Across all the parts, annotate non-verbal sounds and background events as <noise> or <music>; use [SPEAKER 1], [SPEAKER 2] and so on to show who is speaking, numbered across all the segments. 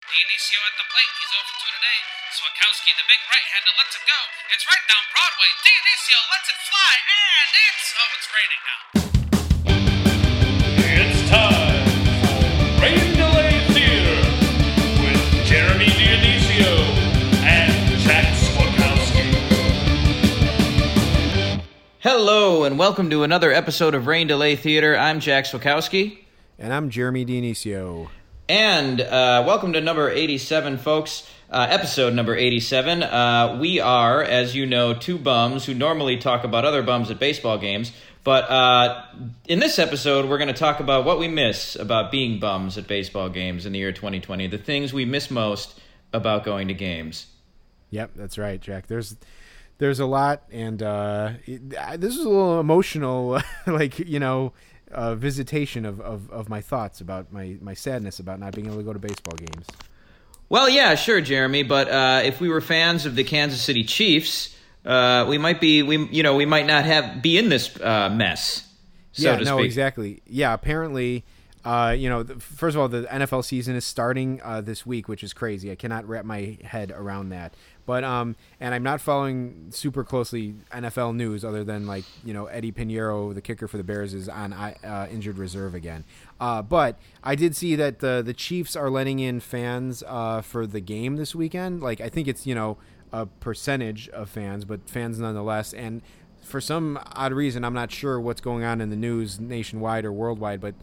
[SPEAKER 1] Dionisio at the plate. He's over to today. Swakowski, the big right-hander, lets it go. It's right down Broadway. Dionisio lets it fly, and it's oh, it's raining now.
[SPEAKER 2] It's time for Rain Delay Theater with Jeremy Dionisio and Jack Swakowski.
[SPEAKER 3] Hello, and welcome to another episode of Rain Delay Theater. I'm Jack Swakowski.
[SPEAKER 4] And I'm Jeremy Dionisio.
[SPEAKER 3] And uh, welcome to number 87, folks. Uh, episode number 87. Uh, we are, as you know, two bums who normally talk about other bums at baseball games. But uh, in this episode, we're going to talk about what we miss about being bums at baseball games in the year 2020, the things we miss most about going to games.
[SPEAKER 4] Yep, that's right, Jack. There's there's a lot, and uh, it, this is a little emotional, <laughs> like you know, uh, visitation of, of, of my thoughts about my, my sadness about not being able to go to baseball games.
[SPEAKER 3] Well, yeah, sure, Jeremy. But uh, if we were fans of the Kansas City Chiefs, uh, we might be we you know we might not have be in this uh, mess. So
[SPEAKER 4] yeah, no,
[SPEAKER 3] speak.
[SPEAKER 4] exactly. Yeah, apparently, uh, you know, first of all, the NFL season is starting uh, this week, which is crazy. I cannot wrap my head around that. But um, and I'm not following super closely NFL news other than like you know Eddy Piñeiro, the kicker for the Bears, is on uh, injured reserve again. Uh, but I did see that the the Chiefs are letting in fans uh, for the game this weekend. Like I think it's you know a percentage of fans, but fans nonetheless. And for some odd reason, I'm not sure what's going on in the news nationwide or worldwide, but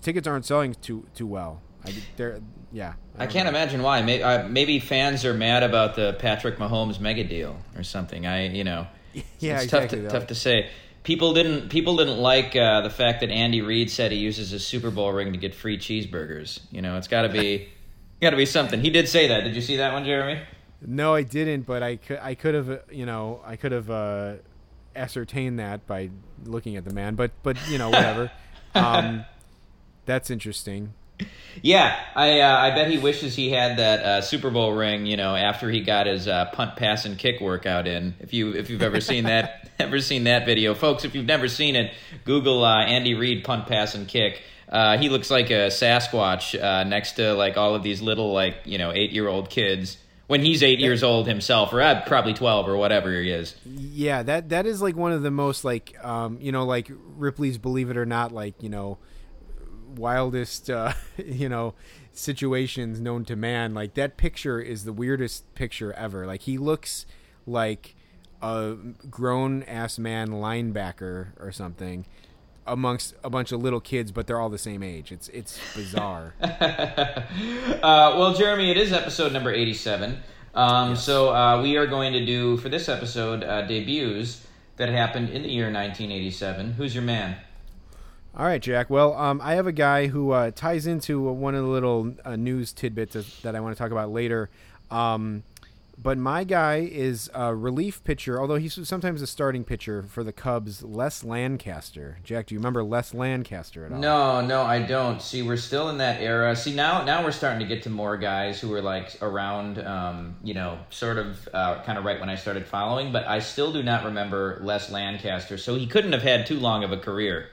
[SPEAKER 4] tickets aren't selling too too well. I, they're, yeah,
[SPEAKER 3] I
[SPEAKER 4] don't
[SPEAKER 3] can't
[SPEAKER 4] know.
[SPEAKER 3] imagine why. Maybe, uh, maybe fans are mad about the Patrick Mahomes mega deal or something. I you know, <laughs>
[SPEAKER 4] Yeah,
[SPEAKER 3] it's
[SPEAKER 4] exactly.
[SPEAKER 3] tough to, tough to say. People didn't people didn't like uh, the fact that Andy Reid said he uses his Super Bowl ring to get free cheeseburgers. You know, it's got to be <laughs> got to be something. He did say that. Did you see that one, Jeremy?
[SPEAKER 4] No, I didn't, but I could I could have uh, you know I could have uh, ascertained that by looking at the man. But but you know whatever. <laughs> um, that's interesting.
[SPEAKER 3] Yeah, I uh, I bet he wishes he had that uh, Super Bowl ring. You know, after he got his uh, punt, pass, and kick workout in. If you if you've ever seen that <laughs> ever seen that video, folks, if you've never seen it, Google uh, Andy Reid punt, pass, and kick. Uh, he looks like a Sasquatch uh, next to like all of these little like you know eight year old kids when he's eight years old himself, or uh, probably twelve or whatever he is.
[SPEAKER 4] Yeah, that that is like one of the most like um, you know like Ripley's Believe It or Not like you know wildest uh, <laughs> you know situations known to man. Like that picture is the weirdest picture ever. Like he looks like a grown ass man linebacker or something amongst a bunch of little kids, but they're all the same age. It's it's bizarre. <laughs>
[SPEAKER 3] uh, well, Jeremy, it is episode number 87. Um, So uh, we are going to do, for this episode, uh, debuts that happened in the year 1987. Who's your man?
[SPEAKER 4] All right, Jack. Well, um, I have a guy who uh, ties into one of the little uh, news tidbits that, I want to talk about later. Um, but my guy is a relief pitcher, although he's sometimes a starting pitcher for the Cubs, Les Lancaster. Jack, do you remember Les Lancaster at all?
[SPEAKER 3] No, no, I don't. See, we're still in that era. See, now now we're starting to get to more guys who are like around, um, you know, sort of uh, kind of right when I started following, but I still do not remember Les Lancaster. So he couldn't have had too long of a career.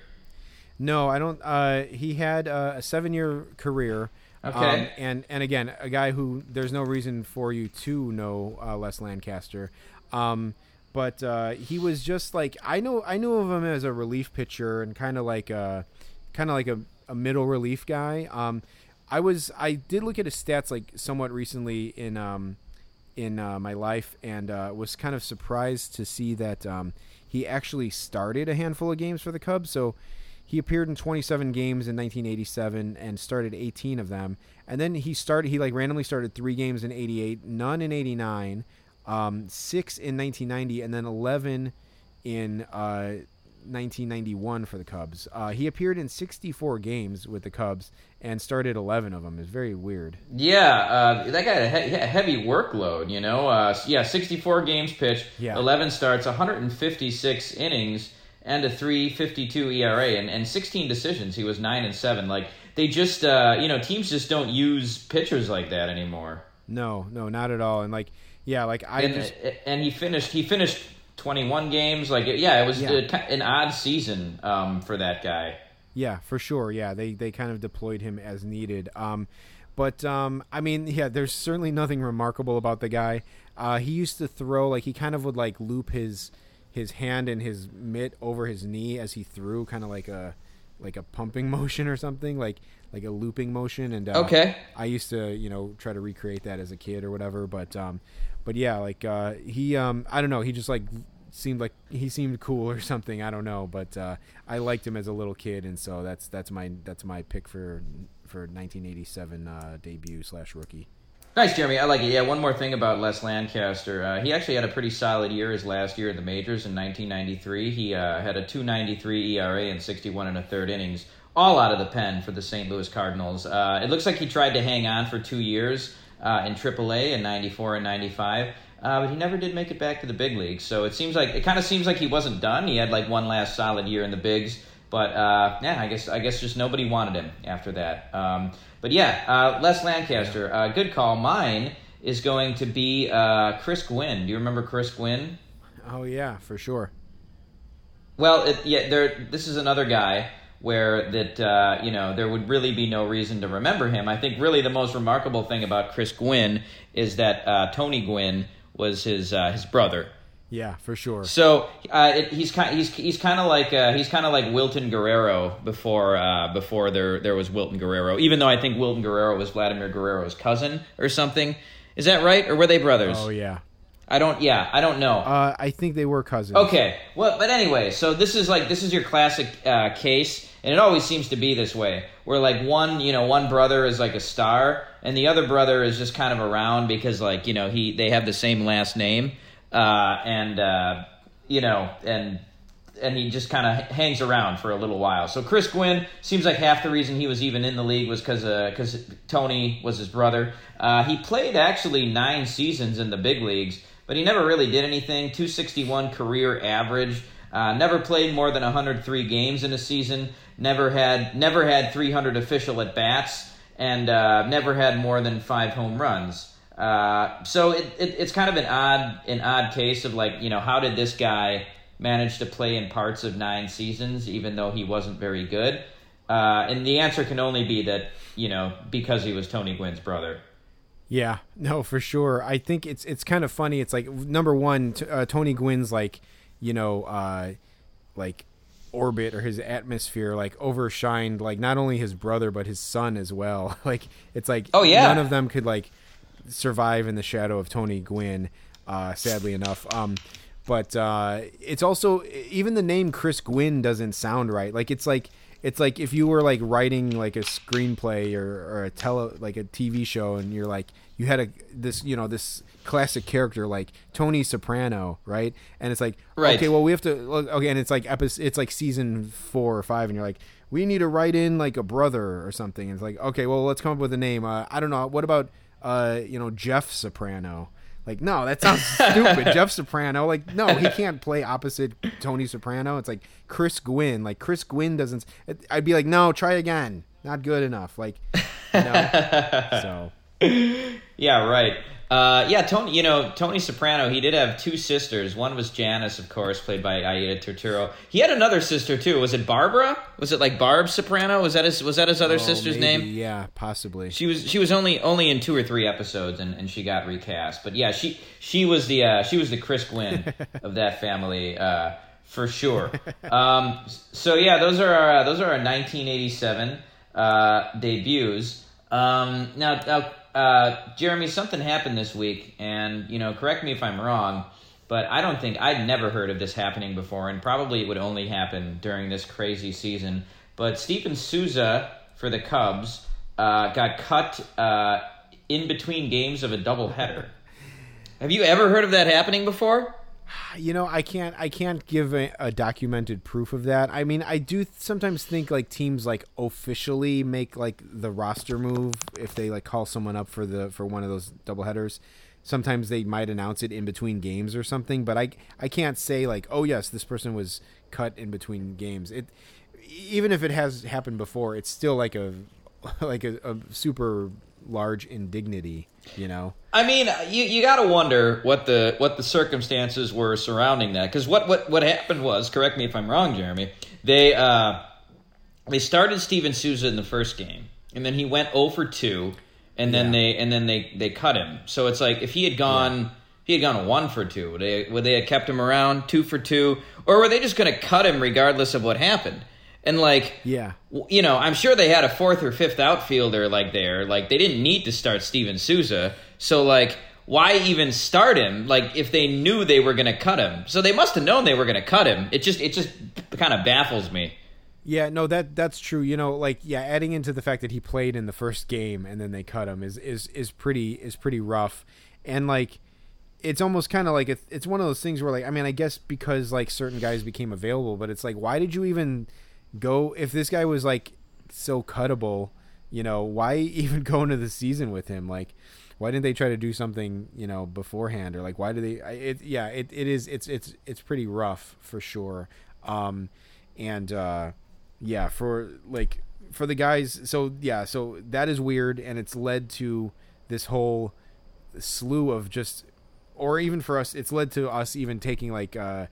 [SPEAKER 4] No, I don't. Uh, he had uh, a seven-year career.
[SPEAKER 3] Okay.
[SPEAKER 4] Um, and and again, a guy who there's no reason for you to know uh, Les Lancaster. Um, but uh, he was just like I know I knew of him as a relief pitcher and kind of like a kind of like a, a middle relief guy. Um, I was I did look at his stats like somewhat recently in um, in uh, my life and uh, was kind of surprised to see that um, he actually started a handful of games for the Cubs. So he appeared in 27 games in 1987 and started 18 of them. And then he started he like randomly started three games in 88, none in 89, um, six in 1990, and then 11 in uh, 1991 for the Cubs. Uh, he appeared in 64 games with the Cubs and started 11 of them. It's very weird.
[SPEAKER 3] Yeah, uh, that guy had a heavy workload, you know. Uh, yeah, 64 games pitched,
[SPEAKER 4] Yeah.
[SPEAKER 3] 11 starts, 156 innings, and a 352 ERA, and, and 16 decisions. He was 9 and 7. Like, they just, uh, you know, teams just don't use pitchers like that anymore.
[SPEAKER 4] No, no, not at all. And like, yeah, like I
[SPEAKER 3] And,
[SPEAKER 4] just
[SPEAKER 3] and he finished, he finished 21 games. Like, yeah, it was
[SPEAKER 4] Yeah.
[SPEAKER 3] a an odd season um, for that guy.
[SPEAKER 4] Yeah, for sure. Yeah, they they kind of deployed him as needed. Um, But um, I mean, yeah, there's certainly nothing remarkable about the guy. Uh, he used to throw like he kind of would like loop his his hand and his mitt over his knee as he threw, kind of like a like a pumping <laughs> motion or something, like like a looping motion. And uh,
[SPEAKER 3] Okay.
[SPEAKER 4] I used to you know try to recreate that as a kid or whatever. But um, but yeah, like uh, he um, I don't know, he just like seemed like he seemed cool <laughs> or something. I don't know, but uh, I liked him as a little kid, and so that's that's my that's my pick for for 1987 uh, debut slash rookie.
[SPEAKER 3] Nice, Jeremy. I like it. Yeah, one more thing about Les Lancaster. Uh, he actually had a pretty solid year his last year at the majors in 1993. He uh, had a 2.93 ERA in 61 and a third innings, all out of the pen for the St. Louis Cardinals. Uh, it looks like he tried to hang on for two years uh, in AAA in 94 and 95. Uh, but he never did make it back to the big leagues. So it seems like it kind of seems like he wasn't done. He had like one last solid year in the bigs, but uh, yeah, I guess I guess just nobody wanted him after that. Um, but yeah, uh, Les Lancaster, uh, good call. Mine is going to be uh, Chris Gwynn. Do you remember Chris Gwynn?
[SPEAKER 4] Oh yeah, for sure.
[SPEAKER 3] Well, it, yeah, there. This is another guy where that uh, you know there would really be no reason to remember him. I think really the most remarkable thing about Chris Gwynn is that uh, Tony Gwynn was his uh, his brother.
[SPEAKER 4] Yeah, for sure.
[SPEAKER 3] So uh, it, he's kind he's he's kind of like uh, he's kind of like Wilton Guerrero before uh, before there there was Wilton Guerrero. Even though I think Wilton Guerrero was Vladimir Guerrero's cousin or something. Is that right? Or were they brothers?
[SPEAKER 4] Oh yeah.
[SPEAKER 3] I don't. Yeah, I don't know.
[SPEAKER 4] Uh, I think they were cousins.
[SPEAKER 3] Okay. Well, but anyway, so this is like this is your classic uh, case, and it always seems to be this way, where like one, you know, one brother is like a star, and the other brother is just kind of around because like you know he they have the same last name, uh, and uh, you know, and and he just kind of hangs around for a little while. So Chris Gwynn seems like half the reason he was even in the league was because because Tony was his brother. Uh, he played actually nine seasons in the big leagues, but he never really did anything. 261 career average. Uh, never played more than 103 games in a season. Never had never had 300 official at bats, and uh, never had more than five home runs. Uh, so it, it, it's kind of an odd an odd case of like you know how did this guy manage to play in parts of nine seasons even though he wasn't very good? Uh, and the answer can only be that you know because he was Tony Gwynn's brother.
[SPEAKER 4] Yeah, no, for sure. I think it's it's kind of funny. It's like number one, t- uh, Tony Gwynn's like, you know, uh, like orbit or his atmosphere like overshined like not only his brother but his son as well. <laughs> like it's like
[SPEAKER 3] Oh, yeah.
[SPEAKER 4] none of them could like survive in the shadow of Tony Gwynn. Uh, sadly enough. Um, but uh, it's also even the name Chris Gwynn doesn't sound right. Like it's like it's like if you were like writing like a screenplay or, or a tele like a TV show and you're like you had a this you know this classic character like Tony Soprano right and it's like
[SPEAKER 3] Right.
[SPEAKER 4] okay well we have to look okay and it's like episode it's like season four or five and you're like we need to write in like a brother or something and it's like okay well let's come up with a name uh, I don't know what about uh you know Jeff Soprano. Like no that sounds stupid. <laughs> Jeff Soprano like no he can't play opposite Tony Soprano. It's like Chris Gwynn. Like Chris Gwynn doesn't I'd be like no try again. Not good enough. Like know? <laughs> So.
[SPEAKER 3] Yeah, right. Uh, yeah, Tony. You know, Tony Soprano. He did have two sisters. One was Janice, of course, played by Aida Turturro. He had another sister too. Was it Barbara? Was it like Barb Soprano? Was that his? Was that his other
[SPEAKER 4] Oh,
[SPEAKER 3] sister's
[SPEAKER 4] maybe,
[SPEAKER 3] name?
[SPEAKER 4] yeah possibly
[SPEAKER 3] She was. She was only only in two or three episodes, and, and she got recast. But yeah, she she was the uh, she was the Chris Gwynn <laughs> of that family. Uh, for sure. Um, so yeah, those are our, those are our 1987 uh, debuts. Um, now, now uh, Jeremy, something happened this week, and you know, correct me if I'm wrong, but I don't think I'd never heard of this happening before, and probably it would only happen during this crazy season. But Steven Souza for the Cubs uh, got cut uh, in between games of a doubleheader. Have you ever heard of that happening before?
[SPEAKER 4] You know i can't i can't give a, a documented proof of that. I mean i do th- sometimes think like teams like officially make like the roster move if they like call someone up for the for one of those doubleheaders. Sometimes they might announce it in between games or something but i i can't say like oh yes this person was cut in between games. It even if it has happened before it's still like a <laughs> like a, a super large indignity you know
[SPEAKER 3] I mean, you you got to wonder what the what the circumstances were surrounding that. Because what, what what happened was, correct me if I'm wrong, Jeremy. They uh, they started Steven Souza in the first game, and then he went 0 for 2, and then
[SPEAKER 4] Yeah.
[SPEAKER 3] they and then they they cut him. So it's like if he had gone. He had gone one for two. Would they, would they have kept him around two for two, or were they just going to cut him regardless of what happened? And like,
[SPEAKER 4] Yeah.
[SPEAKER 3] you know, I'm sure they had a fourth or fifth outfielder like there. Like they didn't need to start Steven Souza. So like why even start him? Like if they knew they were going to cut him. So they must have known they were going to cut him. It just it just kind of baffles me.
[SPEAKER 4] Yeah, no, that that's true. You know, like yeah, adding into the fact that he played in the first game and then they cut him is is is pretty is pretty rough, and like it's almost kind of like it's it's one of those things where like I mean I guess because like certain guys became available, but it's like why did you even go if this guy was like so cuttable, you know, why <laughs> even go into the season with him like. Why didn't they try to do something, you know, beforehand, or like why do they? It yeah, it, it is it's it's it's pretty rough for sure, um, and uh, yeah for like for the guys so yeah so that is weird and it's led to this whole slew of just or even for us it's led to us even taking like uh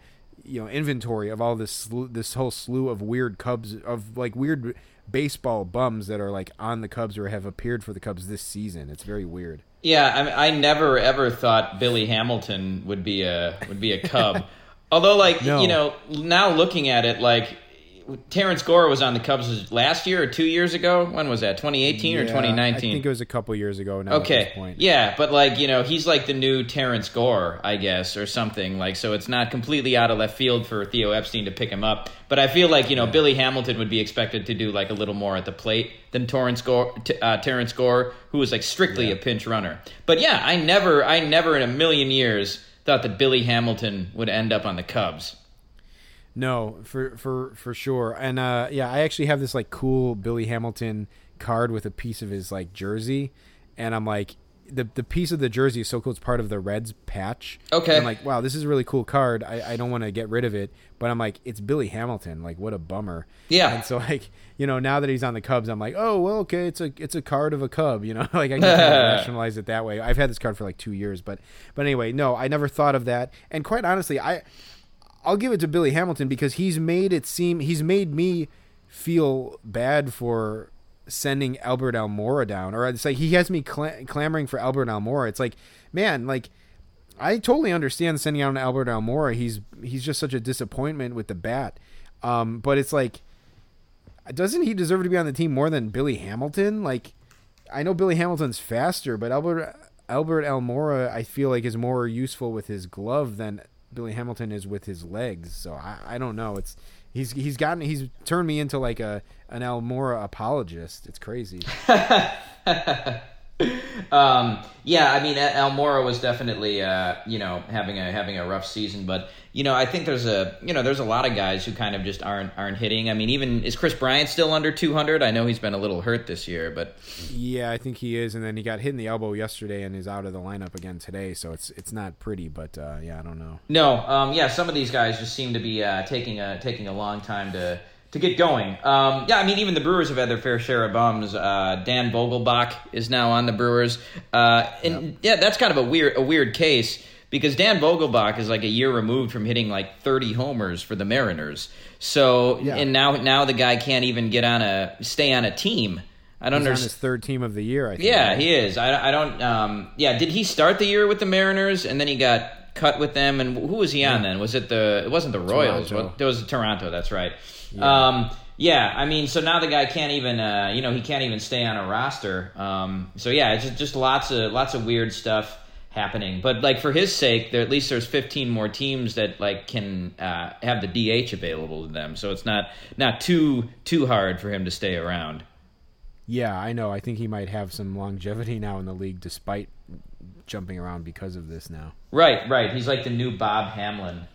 [SPEAKER 4] you know inventory of all this slew, this whole slew of weird cubs of like weird baseball bums that are like on the cubs or have appeared for the cubs this season it's very weird
[SPEAKER 3] Yeah, I, mean, I never ever thought Billy Hamilton would be a would be a Cub. <laughs> Although, like
[SPEAKER 4] No.
[SPEAKER 3] you know, now looking at it, like Terrence Gore was on the Cubs last year or two years ago. When was that? 2018 or 2019?
[SPEAKER 4] i think it was a couple years ago now at
[SPEAKER 3] Okay.
[SPEAKER 4] this point
[SPEAKER 3] Yeah, but like, you know, he's like the new Terrence Gore, I guess, or something. Like so it's not completely out of left field for Theo Epstein to pick him up. But I feel like, you know, Billy Hamilton would be expected to do like a little more at the plate than Torrance Gore, uh, Terrence Gore, who was like strictly a pinch runner. But yeah, I never I never in a million years thought that Billy Hamilton would end up on the Cubs.
[SPEAKER 4] No, for for for sure. And uh yeah, I actually have this like cool Billy Hamilton card with a piece of his like jersey and I'm like the the piece of the jersey is so cool it's part of the Reds patch.
[SPEAKER 3] Okay.
[SPEAKER 4] I'm like, wow, this is a really cool card. I, I don't want to get rid of it, but I'm like, it's Billy Hamilton. Like what a bummer.
[SPEAKER 3] Yeah.
[SPEAKER 4] And so like, you know, now that he's on the Cubs, I'm like, oh well okay, it's a it's a card of a Cub, you know? <laughs> like I can kind of rationalize it that way. I've had this card for like two years, but but anyway, no, I never thought of that. And quite honestly, I I'll give it to Billy Hamilton because he's made it seem he's made me feel bad for sending Albert Almora down, or it's like he has me cla clamoring for Albert Almora. It's like, man, like I totally understand sending out an Albert Almora. He's he's just such a disappointment with the bat, um, but it's like, doesn't he deserve to be on the team more than Billy Hamilton? Like, I know Billy Hamilton's faster, but Albert Albert Almora, I feel like is more useful with his glove than Billy Hamilton is with his legs. So I, I don't know. It's he's he's gotten he's turned me into like a an Almora apologist. It's crazy. <laughs>
[SPEAKER 3] Um, yeah, I mean, Al- Almora was definitely, uh, you know, having a having a rough season, but you know, I think there's a, you know, there's a lot of guys who kind of just aren't aren't hitting. I mean, even is Kris Bryant still under 200? I know he's been a little hurt this year, but
[SPEAKER 4] Yeah, I think he is, and then he got hit in the elbow yesterday and is out of the lineup again today. So it's it's not pretty, but uh, yeah, I don't know.
[SPEAKER 3] no, um, yeah, some of these guys just seem to be uh, taking a taking a long time to to get going. Um, yeah, I mean, even the Brewers have had their fair share of bums. Uh, Dan Vogelbach is now on the Brewers, uh, and yeah, that's kind of a weird a weird case because Dan Vogelbach is like a year removed from hitting like 30 homers for the Mariners. So
[SPEAKER 4] Yeah.
[SPEAKER 3] and now now the guy can't even get on a stay on a team. I don't
[SPEAKER 4] He's
[SPEAKER 3] understand.
[SPEAKER 4] his third team of the year. I think.
[SPEAKER 3] Yeah,
[SPEAKER 4] right?
[SPEAKER 3] he is. I, I don't. Um, yeah, did he start the year with the Mariners and then he got cut with them? And who was he on then? Was it the? It wasn't the Royals.
[SPEAKER 4] Toronto.
[SPEAKER 3] It was Toronto. That's right. Yeah. Um, yeah, I mean, so now the guy can't even. Uh, you know, he can't even stay on a roster. Um, so yeah, it's just, just lots of lots of weird stuff happening. But like for his sake, there at least there's 15 more teams that like can uh, have the DH available to them. So it's not not too too hard for him to stay around.
[SPEAKER 4] Yeah, I know. I think he might have some longevity now in the league, despite jumping around because of this now.
[SPEAKER 3] Right, right. He's like the new Bob Hamelin.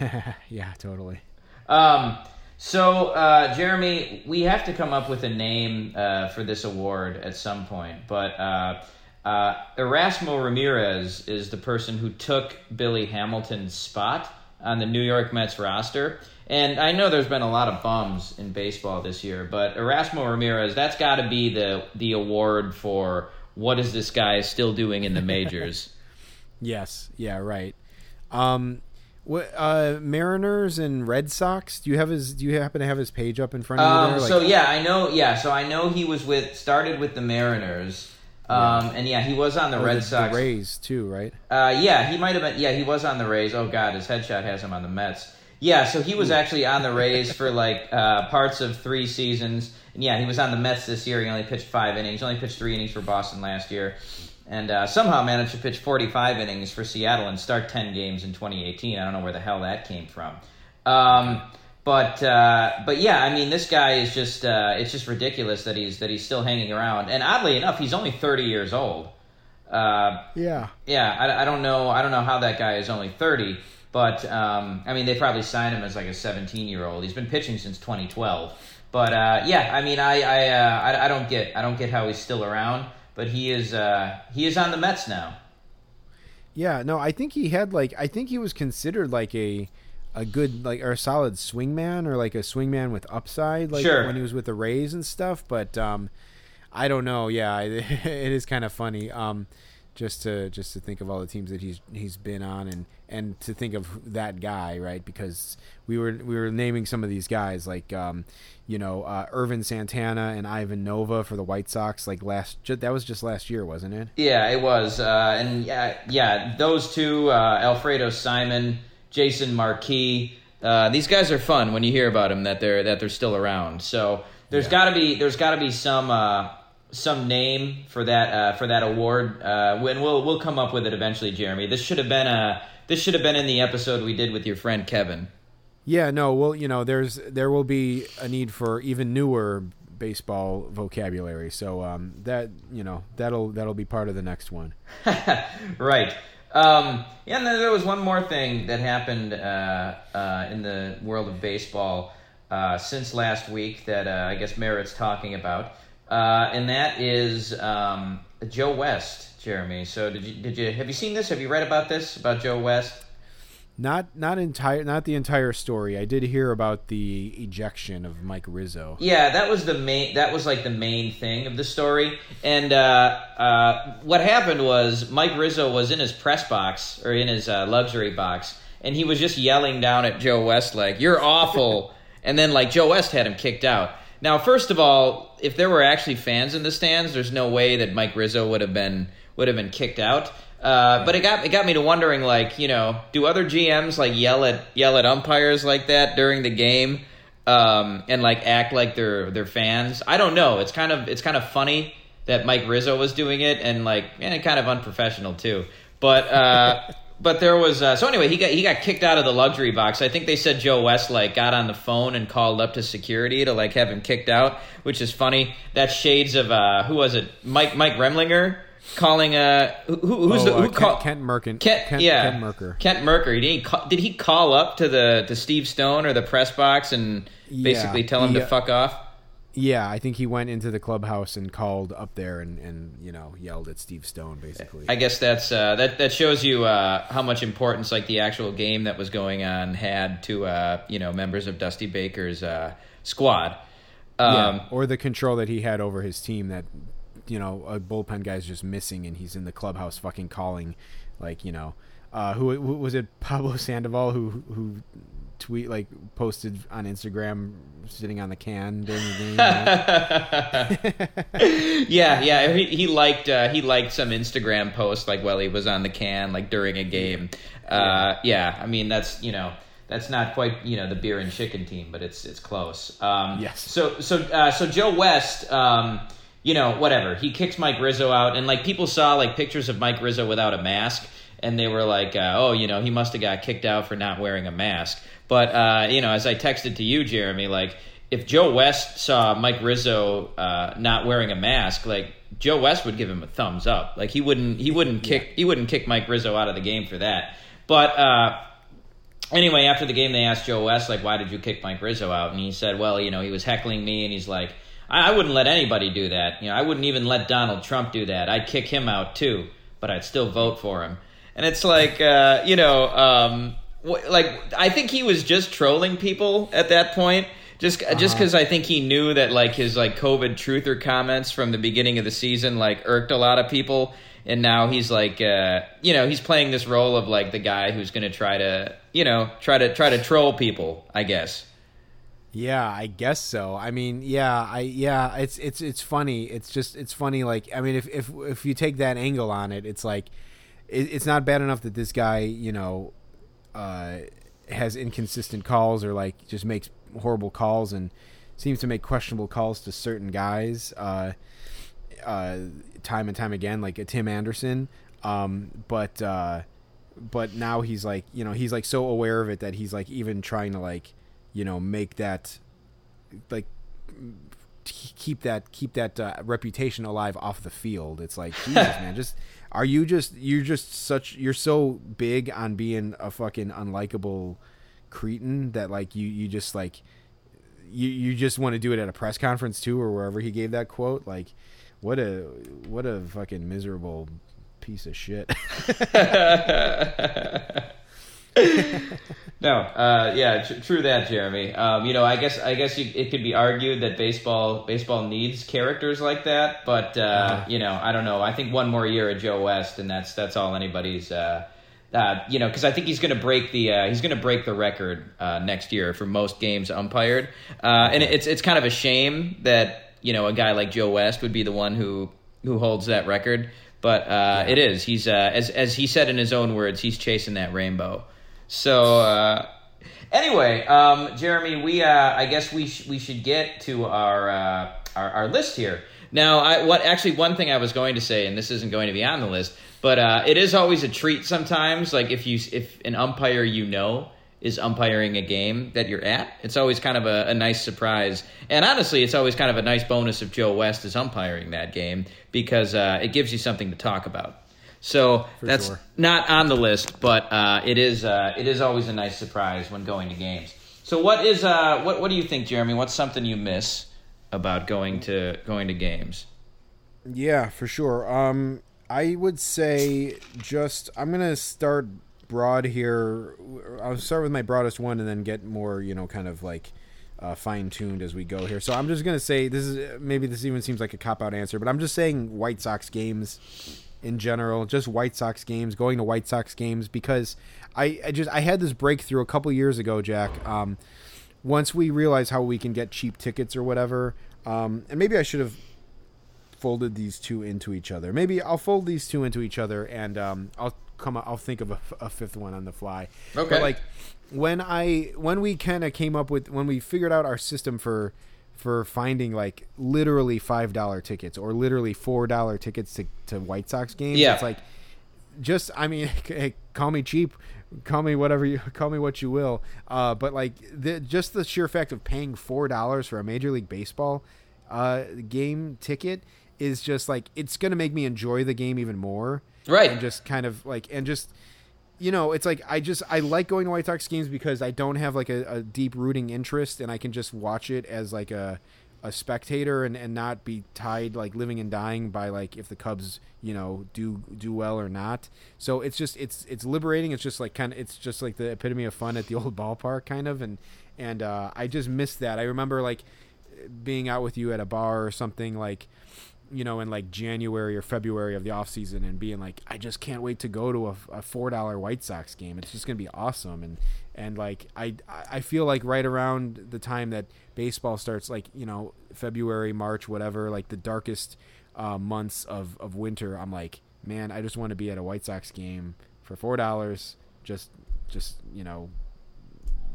[SPEAKER 3] <laughs>
[SPEAKER 4] yeah, totally.
[SPEAKER 3] Um, so, uh, Jeremy, we have to come up with a name uh, for this award at some point. But uh, uh, Erasmo Ramirez is the person who took Billy Hamilton's spot on the New York Mets roster. And I know there's been a lot of bums in baseball this year, but Erasmo Ramirez, that's got to be the the award for what is this guy still doing in the majors. <laughs>
[SPEAKER 4] Yes. Yeah. Right. Um, what uh, Mariners and Red Sox? Do you have his? Do you happen to have his page up in front of you?
[SPEAKER 3] Um,
[SPEAKER 4] there?
[SPEAKER 3] so yeah, I know. Yeah, so I know he was with started with the Mariners. Um, and yeah, he was on the
[SPEAKER 4] Oh,
[SPEAKER 3] Red
[SPEAKER 4] the,
[SPEAKER 3] Sox.
[SPEAKER 4] the Rays too, right?
[SPEAKER 3] Uh, yeah, he might have been. Yeah, he was on the Rays. Oh God, his headshot has him on the Mets. Yeah, so he was actually on the Rays for <laughs> like uh, parts of three seasons. And yeah, he was on the Mets this year. He only pitched five innings. He only pitched three innings for Boston last year, and uh, somehow managed to pitch 45 innings for Seattle and start 10 games in 2018. I don't know where the hell that came from. Um, but uh, but yeah, I mean, this guy is just uh, it's just ridiculous that he's that he's still hanging around. And oddly enough, he's only 30 years old. Uh,
[SPEAKER 4] Yeah.
[SPEAKER 3] yeah, I, I don't know. I don't know how that guy is only thirty, but um, I mean, they probably signed him as like a seventeen-year-old. He's been pitching since 2012. But uh, yeah, I mean, I I, uh, I I don't get I don't get how he's still around. But he is uh, he is on the Mets now.
[SPEAKER 4] Yeah, no, I think he had like I think he was considered like a a good like or a solid swingman or like a swingman with upside like
[SPEAKER 3] Sure.
[SPEAKER 4] when he was with the Rays and stuff, but um I don't know. Yeah, it, <laughs> it is kind of funny um just to just to think of all the teams that he's he's been on and and to think of that guy, right? Because we were we were naming some of these guys like um you know, uh, Ervin Santana and Ivan Nova for the White Sox like last that was just last year, wasn't it?
[SPEAKER 3] Yeah, it was, uh, and yeah, yeah, those two, uh, Alfredo Simon, Jason Marquis. Uh, these guys are fun when you hear about them that they're that they're still around. So there's
[SPEAKER 4] Yeah.
[SPEAKER 3] got to be there's got to be some uh, some name for that uh, for that award. Uh, when we'll we'll come up with it eventually, Jeremy. This should have been a this should have been in the episode we did with your friend Kevin.
[SPEAKER 4] Yeah, no, well, you know, there's there will be a need for even newer baseball vocabulary. So um, that you know that'll that'll be part of the next one. <laughs>
[SPEAKER 3] right. Um, yeah, and then there was one more thing that happened uh, uh, in the world of baseball uh, since last week that uh, I guess merits talking about, uh, and that is um, Joe West, Jeremy. So did you did you have you seen this? Have you read about this about Joe West?
[SPEAKER 4] Not not entire not the entire story. I did hear about the ejection of Mike Rizzo.
[SPEAKER 3] Yeah, that was the main. That was like the main thing of the story. And uh, uh, what happened was Mike Rizzo was in his press box or in his uh, luxury box, and he was just yelling down at Joe West like, "You're awful," <laughs> and then like Joe West had him kicked out. Now, first of all, if there were actually fans in the stands, there's no way that Mike Rizzo would have been would have been kicked out. Uh, but it got it got me to wondering, like, you know, do other GMs like yell at yell at umpires like that during the game, um, and like act like they're they're fans? I don't know. It's kind of it's kind of funny that Mike Rizzo was doing it, and like, and kind of unprofessional too. But uh, <laughs> but there was uh, so anyway, he got he got kicked out of the luxury box. I think they said Joe West like got on the phone and called up to security to like have him kicked out, which is funny. That's shades of uh, who was it? Mike Mike Remlinger calling uh who, who's
[SPEAKER 4] Oh,
[SPEAKER 3] the
[SPEAKER 4] uh,
[SPEAKER 3] who
[SPEAKER 4] Kent,
[SPEAKER 3] called
[SPEAKER 4] Kent Merkin.
[SPEAKER 3] Kent,
[SPEAKER 4] Kent,
[SPEAKER 3] yeah,
[SPEAKER 4] Kent Mercker.
[SPEAKER 3] Kent Mercker. Did he call, did he call up to the to Steve Stone or the press box and basically
[SPEAKER 4] Yeah,
[SPEAKER 3] tell him to
[SPEAKER 4] uh,
[SPEAKER 3] fuck off?
[SPEAKER 4] Yeah, I think he went into the clubhouse and called up there and, and you know yelled at Steve Stone basically.
[SPEAKER 3] I guess that's uh, that that shows you uh, how much importance like the actual game that was going on had to uh, you know members of Dusty Baker's uh, squad. Um,
[SPEAKER 4] yeah, or the control that he had over his team that you know a bullpen guy's just missing and he's in the clubhouse fucking calling like you know uh, who, who was it <laughs> Pablo Sandoval who who tweet like posted on Instagram sitting on the can during the game. right? <laughs>
[SPEAKER 3] yeah, yeah. He, he liked uh, he liked some Instagram post like while he was on the can, like during a game. Uh, yeah, I mean that's you know that's not quite you know the beer and chicken team, but it's it's close. Um,
[SPEAKER 4] Yes.
[SPEAKER 3] So so uh, so Joe West, um, you know whatever he kicks Mike Rizzo out, and like people saw like pictures of Mike Rizzo without a mask, and they were like, uh, oh, you know he must have got kicked out for not wearing a mask. But uh, you know, as I texted to you, Jeremy, like if Joe West saw Mike Rizzo uh, not wearing a mask, like Joe West would give him a thumbs up. Like he wouldn't he wouldn't kick he wouldn't kick Mike Rizzo out of the game for that. But uh, anyway, after the game, they asked Joe West like, "Why did you kick Mike Rizzo out?" And he said, "Well, you know, he was heckling me, and he's like." I I wouldn't let anybody do that. You know, I wouldn't even let Donald Trump do that. I'd kick him out too, but I'd still vote for him. And it's like, uh, you know, um, wh- like I think he was just trolling people at that point, just just because I think he knew that like his like COVID truther comments from the beginning of the season like irked a lot of people, and now he's like, uh, you know, he's playing this role of like the guy who's going to try to, you know, try to try to troll people, I guess.
[SPEAKER 4] Yeah, I guess so. I mean, yeah, I yeah, it's it's it's funny. It's just it's funny. Like, I mean, if if if you take that angle on it, it's like it, it's not bad enough that this guy, you know, uh, has inconsistent calls or like just makes horrible calls and seems to make questionable calls to certain guys, uh, uh, time and time again, like a Tim Anderson. Um, but uh, but now he's like, you know, he's like so aware of it that he's like even trying to like you know make that like keep that keep that uh, reputation alive off the field. It's like <laughs> Jesus, man just are you just you're just such you're so big on being a fucking unlikable cretin that like you you just like you you just want to do it at a press conference too or wherever he gave that quote? Like what a what a fucking miserable piece of shit <laughs> <laughs> <laughs>
[SPEAKER 3] no, uh, yeah, tr- true that, Jeremy. Um, you know, I guess I guess you, it could be argued that baseball baseball needs characters like that, but uh, you know, I don't know. I think one more year of Joe West, and that's that's all anybody's. Uh, uh, you know, because I think he's going to break the uh, he's going to break the record uh, next year for most games umpired, uh, and it's it's kind of a shame that you know a guy like Joe West would be the one who who holds that record, but uh, yeah. it is he's uh, as as he said in his own words, he's chasing that rainbow. So uh, anyway, um, Jeremy, we uh, I guess we sh- we should get to our, uh, our, our list here. Now, I, what actually one thing I was going to say, and this isn't going to be on the list, but uh, it is always a treat sometimes. Like if you if an umpire you know is umpiring a game that you're at, it's always kind of a, a nice surprise. And honestly, it's always kind of a nice bonus if Joe West is umpiring that game because uh, it gives you something to talk about. So For that's sure. not on the list, but uh, it is uh, it is always a nice surprise when going to games. So what is uh, what what do you think, Jeremy? What's something you miss about going to going to games?
[SPEAKER 4] Yeah, for sure. Um, I would say just I'm gonna start broad here. I'll start with my broadest one and then get more, you know, kind of like uh, fine tuned as we go here. So I'm just gonna say this is maybe this even seems like a cop out answer, but I'm just saying White Sox games in general, just White Sox games, going to White Sox games because I, I just I had this breakthrough a couple years ago, Jack. Um, once we realized how we can get cheap tickets or whatever, um, and maybe I should have folded these two into each other. Maybe I'll fold these two into each other, and um, I'll come. I'll think of a, a, fifth one on the fly.
[SPEAKER 3] Okay.
[SPEAKER 4] But like when I when we kind of came up with when we figured out our system for for finding like literally five dollar tickets or literally four dollar tickets to, to White Sox games.
[SPEAKER 3] Yeah.
[SPEAKER 4] It's like just I mean, <laughs> hey, call me cheap, call me whatever you <laughs> call me what you will. Uh, but like the, just the sheer fact of paying four dollars for a Major League Baseball uh, game ticket is just like it's gonna make me enjoy the game even more.
[SPEAKER 3] Right.
[SPEAKER 4] And just kind of like and just you know, it's like I just I like going to White Sox games because I don't have like a, a deep rooting interest, and I can just watch it as like a a spectator and, and not be tied like living and dying by like if the Cubs you know do do well or not. So it's just it's it's liberating. It's just like kind of it's just like the epitome of fun at the <laughs> old ballpark kind of and and uh, I just missed that. I remember like being out with you at a bar or something like you know, in like January or February of the off season and being like, I just can't wait to go to a, a four dollar White Sox game. It's just gonna be awesome. And and like I I feel like right around the time that baseball starts, like you know February, March, whatever, like the darkest uh, months of of winter, I'm like, man, I just want to be at a White Sox game for four dollars, just just you know,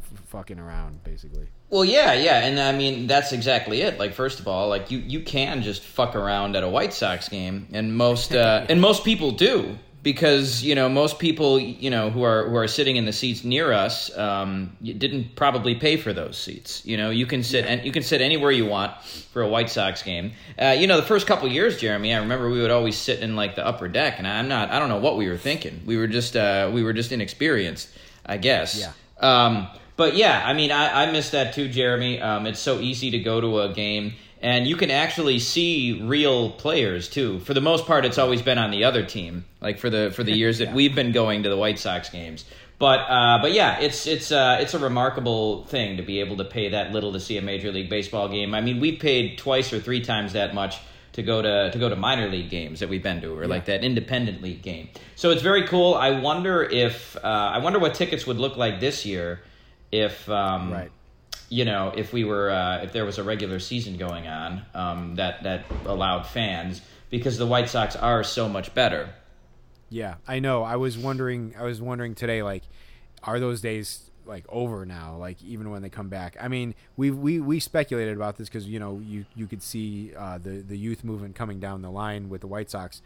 [SPEAKER 4] f- fucking around basically.
[SPEAKER 3] Well, yeah, yeah, and I mean that's exactly it. Like, first of all, like you you can just fuck around at a White Sox game, and most uh, <laughs> and most people do because you know most people you know who are who are sitting in the seats near us um, didn't probably pay for those seats. You know, you can sit and you can sit anywhere you want for a White Sox game. Uh, you know, the first couple years, Jeremy, I remember we would always sit in like the upper deck, and I'm not I don't know what we were thinking. We were just uh, we were just inexperienced, I guess.
[SPEAKER 4] Yeah.
[SPEAKER 3] Um, but yeah, I mean, I, I miss that too, Jeremy. Um, it's so easy to go to a game, and you can actually see real players too. For the most part, it's always been on the other team. Like for the for the <laughs> years that we've been going to the White Sox games. But uh, but yeah, it's it's uh, it's a remarkable thing to be able to pay that little to see a major league baseball game. I mean, we paid twice or three times that much to go to to go to minor league games that we've been to, or yeah. like that independent league game. So it's very cool. I wonder if uh, I wonder what tickets would look like this year if um,
[SPEAKER 4] right.
[SPEAKER 3] you know, if we were uh, if there was a regular season going on um, that that allowed fans because the White Sox are so much better.
[SPEAKER 4] Yeah, I know. I was wondering. I was wondering today, like, are those days like over now? Like, even when they come back. I mean, we we we speculated about this because you know you you could see uh, the the youth movement coming down the line with the White Sox,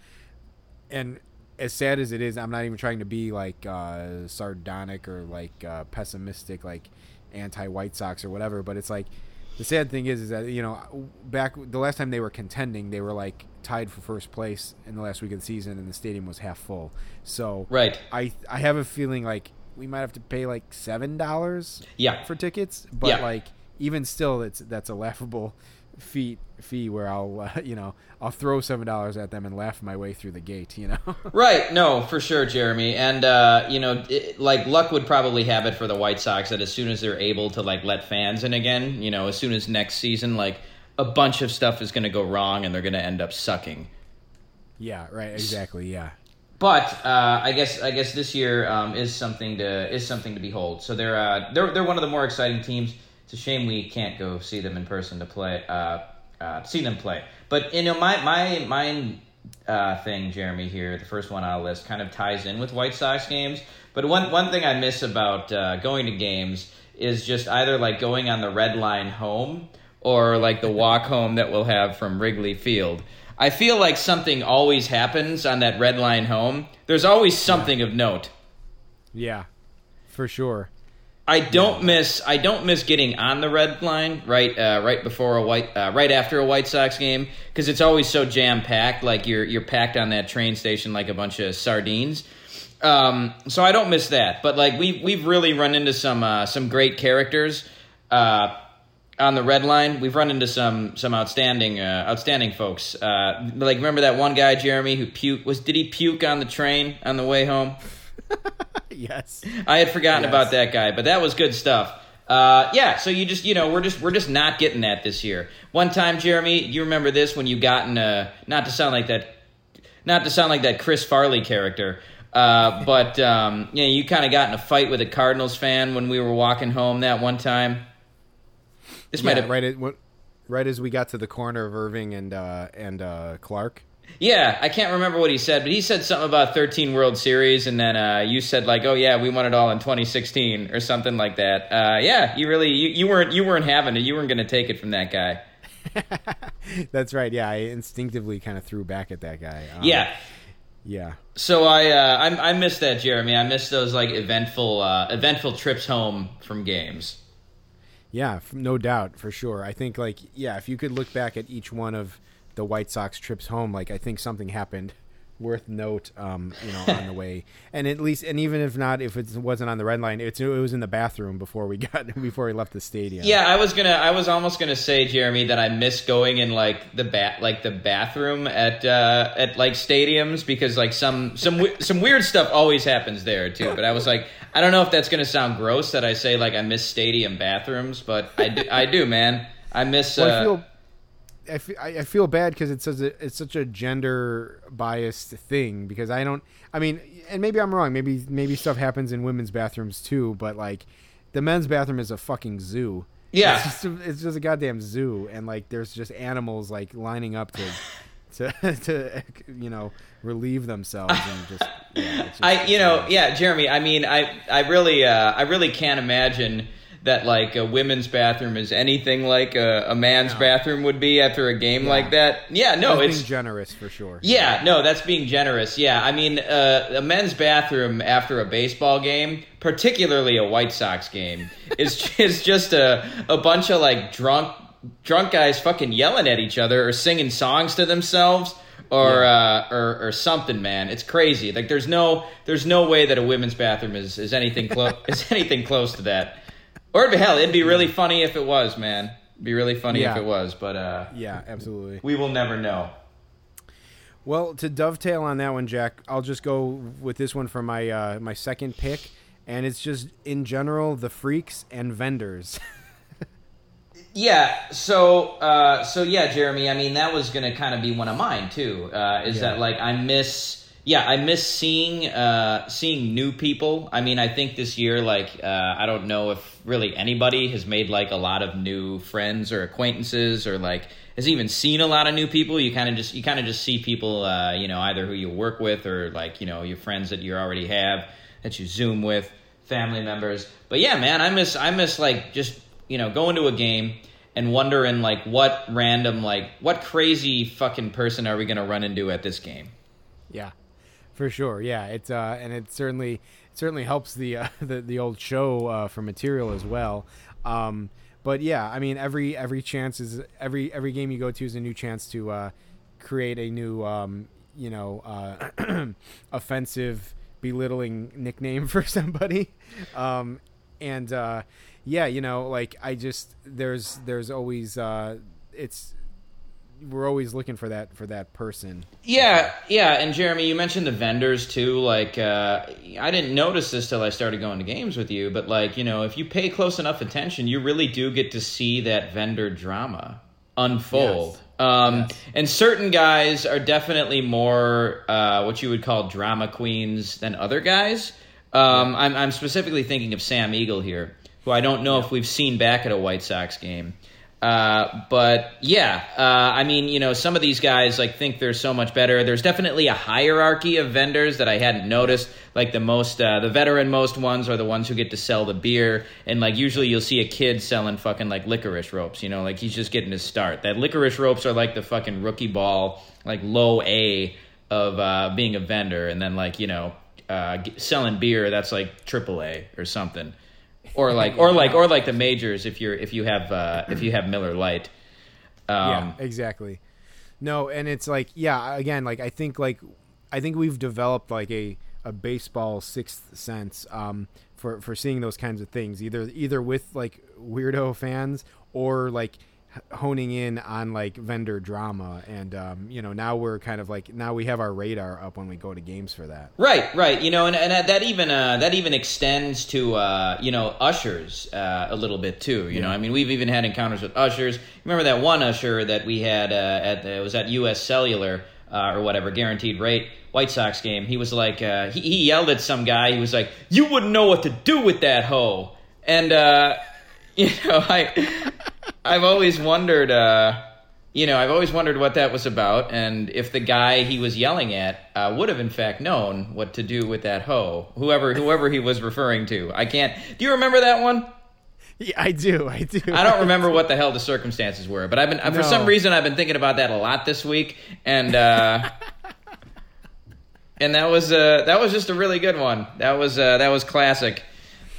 [SPEAKER 4] and as sad as it is, I'm not even trying to be like uh, sardonic or like uh, pessimistic, like anti White Sox or whatever. But it's like the sad thing is, is that you know, back the last time they were contending, they were like tied for first place in the last week of the season, and the stadium was half full. So
[SPEAKER 3] Right.
[SPEAKER 4] I I have a feeling like we might have to pay like seven dollars
[SPEAKER 3] Yeah.
[SPEAKER 4] for tickets, but
[SPEAKER 3] Yeah.
[SPEAKER 4] like even still, that's that's a laughable fee fee where I'll uh, <laughs> you know I'll throw seven dollars at them and laugh my way through the gate. You know. <laughs>
[SPEAKER 3] Right, no, for sure, Jeremy, and uh, you know, it, like luck would probably have it for the White Sox that as soon as they're able to like let fans in again, you know, as soon as next season, like a bunch of stuff is going to go wrong and they're going to end up sucking.
[SPEAKER 4] yeah. Right. Exactly. Yeah.
[SPEAKER 3] But uh, I guess I guess this year um, is something to is something to behold. So they're uh, they're they're one of the more exciting teams. It's a shame we can't go see them in person to play uh, uh, see them play. But you know my my my uh, thing, Jeremy here, the first one on our list, kind of ties in with White Sox games. But one one thing I miss about uh, going to games is just either like going on the red line home or like the walk home that we'll have from Wrigley Field. I feel like something always happens on that red line home. There's always something of note.
[SPEAKER 4] Yeah. For sure.
[SPEAKER 3] I don't miss I don't miss getting on the red line right uh, right before a white uh, right after a White Sox game because it's always so jam packed like you're you're packed on that train station like a bunch of sardines. Um, so I don't miss that, but like we we've really run into some uh, some great characters uh, on the red line. We've run into some some outstanding uh, outstanding folks. Uh, like remember that one guy Jeremy who puke was did he puke on the train on the way home? <laughs>
[SPEAKER 4] yes.
[SPEAKER 3] I had forgotten
[SPEAKER 4] Yes.
[SPEAKER 3] about that guy, but that was good stuff. Uh, yeah, so you just you know we're just we're just not getting that this year. One time, Jeremy, you remember this when you got in a not to sound like that, not to sound like that Chris Farley character, uh, <laughs> but um, you know you kind of got in a fight with a Cardinals fan when we were walking home that one time. This might have
[SPEAKER 4] right. At, right as we got to the corner of Irving and uh, and uh, Clark.
[SPEAKER 3] Yeah, I can't remember what he said, but he said something about 13 World Series, and then uh, you said like, "Oh yeah, we won it all in 2016" or something like that. Uh, yeah, you really you, you weren't you weren't having it. You weren't going to take it from that guy. <laughs>
[SPEAKER 4] That's right. Yeah, I instinctively kind of threw back at that guy. Um,
[SPEAKER 3] Yeah.
[SPEAKER 4] Yeah.
[SPEAKER 3] So I uh, I, I miss that, Jeremy. I miss those like eventful uh, eventful trips home from games.
[SPEAKER 4] Yeah, no doubt, for sure. I think like yeah, if you could look back at each one of the White Sox trips home, like I think something happened worth note, um, you know, on the way. <laughs> And at least, and even if not, if it wasn't on the red line, it's it was in the bathroom before we <laughs> got before we left the stadium.
[SPEAKER 3] Yeah, I was gonna. I was almost gonna say, Jeremy, that I miss going in like the bat, like the bathroom at uh, at like stadiums because like some some some weird stuff always happens there too. But I was like, I don't know if that's gonna sound gross that I say like I miss stadium bathrooms, but I do, I do man. I miss.
[SPEAKER 4] Well,
[SPEAKER 3] uh,
[SPEAKER 4] I feel. I feel, I I feel bad because it's such a it's such a gender biased thing because I don't I mean and maybe I'm wrong. Maybe maybe stuff happens in women's bathrooms too but like the men's bathroom is a fucking zoo.
[SPEAKER 3] Yeah.
[SPEAKER 4] it's just a, it's just a goddamn zoo and like there's just animals like lining up to to <laughs> to you know relieve themselves and just, yeah, <laughs> just
[SPEAKER 3] I you know yeah Jeremy I mean I I really uh, I really can't imagine that like a women's bathroom is anything like a, a man's
[SPEAKER 4] No.
[SPEAKER 3] bathroom would be after a game
[SPEAKER 4] Yeah.
[SPEAKER 3] like that yeah no
[SPEAKER 4] that's
[SPEAKER 3] it's
[SPEAKER 4] being generous for sure
[SPEAKER 3] yeah no that's being generous yeah I mean uh, a men's bathroom after a baseball game particularly a White Sox game <laughs> is is just a a bunch of like drunk drunk guys fucking yelling at each other or singing songs to themselves or uh, or or something, man. It's crazy. Like there's no there's no way that a women's bathroom is is anything close <laughs> is anything close to that. Or hell, it'd be really funny if it was, man. It'd be really funny
[SPEAKER 4] Yeah.
[SPEAKER 3] if it was, but uh,
[SPEAKER 4] yeah absolutely
[SPEAKER 3] we will never know.
[SPEAKER 4] Well, to dovetail on that one, Jack, I'll just go with this one for my uh, my second pick, and it's just in general the freaks and vendors. <laughs>
[SPEAKER 3] Yeah. So, uh, so yeah, Jeremy. I mean, that was gonna kind of be one of mine too. Uh, is
[SPEAKER 4] Yeah.
[SPEAKER 3] that like I miss yeah, I miss seeing uh, seeing new people. I mean, I think this year, like, uh, I don't know if really anybody has made like a lot of new friends or acquaintances, or like has even seen a lot of new people. You kind of just you kind of just see people, uh, you know, either who you work with or like you know your friends that you already have that you Zoom with, family members. But yeah, man, I miss I miss like just you know going to a game and wondering like what random like what crazy fucking person are we gonna run into at this game.
[SPEAKER 4] Yeah, for sure. Yeah, it's uh, and it certainly it certainly helps the uh, <laughs> the the old show uh, for material as well. Um, but yeah, I mean every every chance is every every game you go to is a new chance to uh, create a new um, you know uh, <clears throat> offensive belittling nickname <laughs> for somebody. Um, and uh, yeah, you know, like I just there's there's always uh, it's we're always looking for that for that person.
[SPEAKER 3] Yeah, yeah, and Jeremy, you mentioned the vendors too. Like, uh, I didn't notice this till I started going to games with you, but like, you know, if you pay close enough attention, you really do get to see that vendor drama unfold.
[SPEAKER 4] Yes.
[SPEAKER 3] Um,
[SPEAKER 4] Yes.
[SPEAKER 3] And certain guys are definitely more uh, what you would call drama queens than other guys. Um, I'm, I'm specifically thinking of Sam Eagle here, who I don't know if we've seen back at a White Sox game. Uh, but yeah, uh, I mean, you know, some of these guys like think they're so much better. There's definitely a hierarchy of vendors that I hadn't noticed. Like the most, uh, the veteran most ones are the ones who get to sell the beer, and like usually you'll see a kid selling fucking like licorice ropes. You know, like he's just getting his start. That licorice ropes are like the fucking rookie ball, like low A of uh, being a vendor, and then like you know, uh, selling beer that's like triple A or something or like or like or like the majors if you're if you have uh if you have Miller Lite. Um
[SPEAKER 4] yeah, exactly. No, and it's like yeah, again, like I think like I think we've developed like a a baseball sixth sense um for for seeing those kinds of things either either with like weirdo fans or like honing in on like vendor drama and um you know now we're kind of like now we have our radar up when we go to games for that
[SPEAKER 3] Right, right. You know, and, and that even uh, that even extends to uh, you know ushers uh, a little bit too. You know, I mean, we've even had encounters with ushers. Remember that one usher that we had uh, at the, it was at U.S. Cellular uh, or whatever, guaranteed rate White Sox game. He was like, uh, he, he yelled at some guy. He was like, "You wouldn't know what to do with that hoe," and uh, <laughs> you know, I I've always wondered. Uh, you know, I've always wondered what that was about, and if the guy he was yelling at uh, would have in fact known what to do with that hoe, whoever whoever he was referring to. I can't. Do you remember that one?
[SPEAKER 4] yeah i do i do
[SPEAKER 3] I don't remember what the hell the circumstances were, but I've been for some reason I've been thinking about that a lot this week, and uh, and that was uh, that was just a really good one. That was uh, that was classic.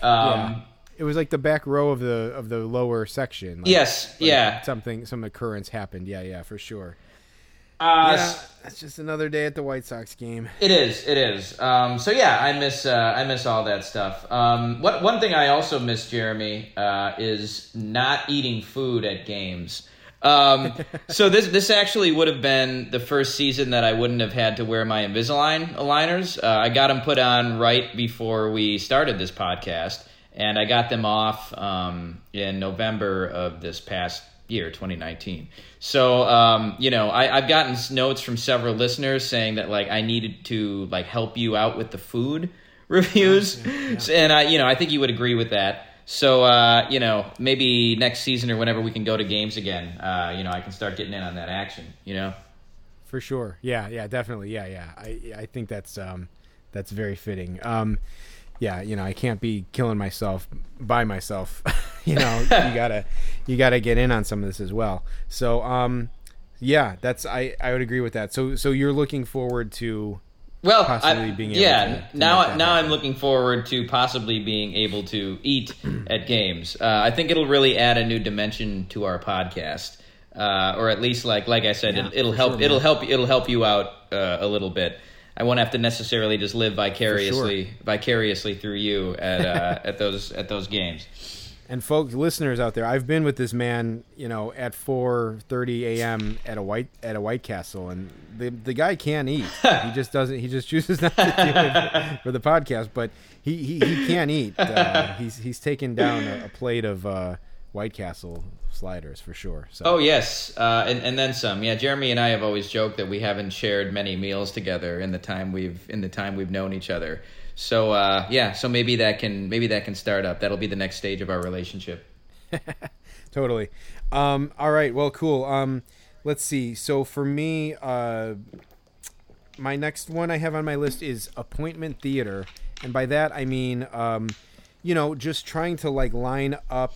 [SPEAKER 3] Um,
[SPEAKER 4] yeah. It was like the back row of the of the lower section like,
[SPEAKER 3] Yes,
[SPEAKER 4] like
[SPEAKER 3] yeah.
[SPEAKER 4] something some occurrence happened yeah yeah for sure
[SPEAKER 3] Uh,
[SPEAKER 4] yeah, that's just another day at the White Sox game.
[SPEAKER 3] It is. It is. Um, so yeah, I miss. Uh, I miss all that stuff. Um, what one thing I also miss, Jeremy, uh, is not eating food at games. Um, <laughs> so this this actually would have been the first season that I wouldn't have had to wear my Invisalign aligners. Uh, I got them put on right before we started this podcast, and I got them off um, in November of this past year, 2019. So, um, you know, I, I've gotten notes from several listeners saying that like I needed to like help you out with the food <laughs> reviews, and I, you know, I think you would agree with that. So, uh, you know, maybe next season or whenever we can go to games again, uh, you know, I can start getting in on that action. You know.
[SPEAKER 4] For sure. Yeah, yeah, definitely. Yeah, yeah. I I think that's um that's very fitting. Um yeah, you know, I can't be killing myself by myself. <laughs> you know, <laughs> you got to you got to get in on some of this as well. So, um yeah, that's I I would agree with that. So so you're looking forward to
[SPEAKER 3] Well,
[SPEAKER 4] possibly
[SPEAKER 3] I,
[SPEAKER 4] being able
[SPEAKER 3] yeah.
[SPEAKER 4] to- to
[SPEAKER 3] now, now I'm looking forward to possibly being able to eat at games. Uh, I think it'll really add a new dimension to our podcast, uh, or at least, like like I said,
[SPEAKER 4] Yeah,
[SPEAKER 3] it, it'll help.
[SPEAKER 4] sure,
[SPEAKER 3] it'll help. It'll help you out uh, a little bit. I won't have to necessarily just live vicariously vicariously through you at uh, <laughs> at those at those games.
[SPEAKER 4] And folks, listeners out there, I've been with this man, you know, at 4:30 a.m. at a white at a White Castle, and the the guy can't eat. <laughs> he just doesn't. He just chooses not to do it for the podcast. But he he, he can eat. Uh, he's he's taken down a, a plate of uh, White Castle sliders for sure. So.
[SPEAKER 3] Oh yes, uh, and and then some. Yeah, Jeremy and I have always joked that we haven't shared many meals together in the time we've in the time we've known each other. So uh, yeah, so maybe that can maybe that can start up. That'll be the next stage of our relationship. <laughs>
[SPEAKER 4] totally. Um, all right. Well, cool. Um, let's see. So for me, uh, my next one I have on my list is appointment theater, and by that I mean, um, you know, just trying to like line up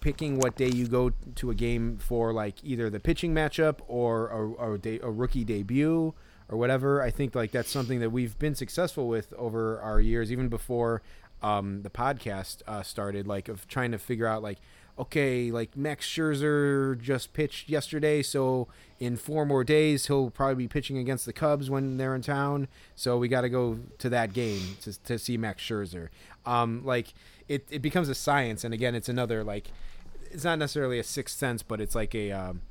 [SPEAKER 4] picking what day you go to a game for like either the pitching matchup or a, a, day, a rookie debut or whatever. I think like that's something that we've been successful with over our years, even before um, the podcast uh, started. Like of trying to figure out like, okay, like Max Scherzer just pitched yesterday, so in four more days he'll probably be pitching against the Cubs when they're in town. So we got to go to that game to to see Max Scherzer. Um, like it, it becomes a science, and again, it's another like it's not necessarily a sixth sense, but it's like a um,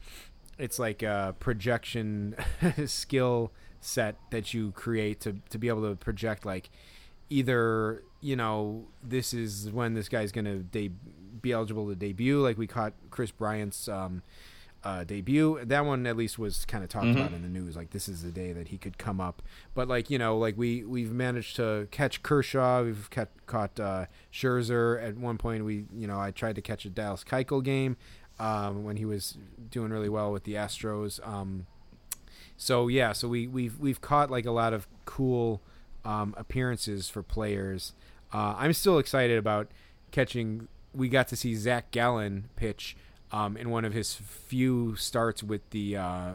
[SPEAKER 4] it's like a projection <laughs> skill set that you create to to be able to project like either you know this is when this guy's gonna de- be eligible to debut. Like we caught Kris Bryant's um, uh, debut that one at least was kind of talked
[SPEAKER 3] Mhm.
[SPEAKER 4] about in the news like this is the day that he could come up but like you know like we we've managed to catch Kershaw we've caught, caught uh, Scherzer at one point we you know I tried to catch a Dallas Keuchel game um, when he was doing really well with the Astros um, so yeah, so we we've we've caught like a lot of cool um, appearances for players. Uh, I'm still excited about catching. We got to see Zach Gallen pitch um, in one of his few starts with the uh,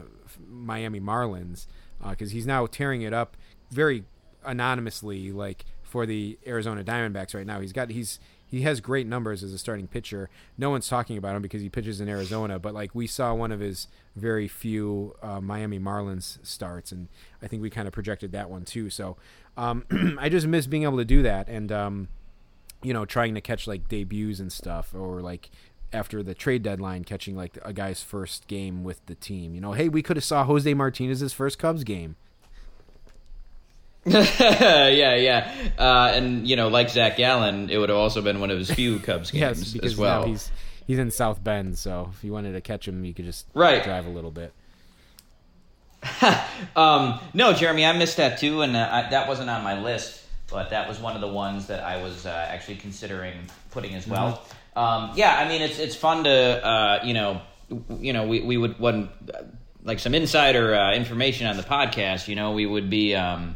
[SPEAKER 4] Miami Marlins because he's now tearing it up very anonymously, like for the Arizona Diamondbacks right now. He's got he's he has great numbers as a starting pitcher. No one's talking about him because he pitches in Arizona, but like we saw one of his very few uh, Miami Marlins starts, and I think we kind of projected that one too. So um, <clears throat> I just miss being able to do that, and um, you know, trying to catch like debuts and stuff, or like after the trade deadline, catching like a guy's first game with the team. You know, hey, we could have saw Jose Martinez's first Cubs game. <laughs>
[SPEAKER 3] yeah, yeah, uh, and you know, like Zach Gallen, it would have also been one of his few Cubs <laughs> games
[SPEAKER 4] yes, because
[SPEAKER 3] as well.
[SPEAKER 4] he's he's in South Bend, so if you wanted to catch him, you could just
[SPEAKER 3] Right.
[SPEAKER 4] drive a little bit. <laughs>
[SPEAKER 3] um, no, Jeremy, I missed that too, and uh, I, that wasn't on my list, but that was one of the ones that I was uh, actually considering putting as well. Um, yeah, I mean, it's it's fun to uh, you know, you know, we we would when like some insider uh, information on the podcast, you know, we would be. Um,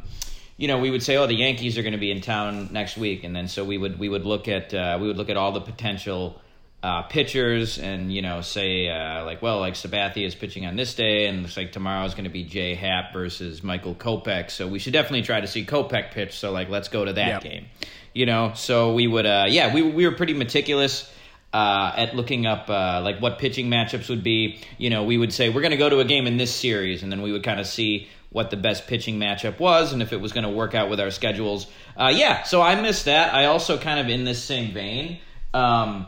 [SPEAKER 3] you know, we would say, "Oh, the Yankees are going to be in town next week," and then so we would we would look at uh, we would look at all the potential uh, pitchers, and you know, say uh, like, well, like Sabathia is pitching on this day, and looks like tomorrow is going to be Jay Happ versus Michael Kopech, so we should definitely try to see Kopech pitch. So like, let's go to that
[SPEAKER 4] Yep.
[SPEAKER 3] game, you know. So we would, uh, yeah, we we were pretty meticulous. Uh, at looking up uh, like what pitching matchups would be, you know, we would say we're going to go to a game in this series, and then we would kind of see what the best pitching matchup was and if it was going to work out with our schedules. Uh, yeah, so I missed that. I also kind of in this same vein. Um,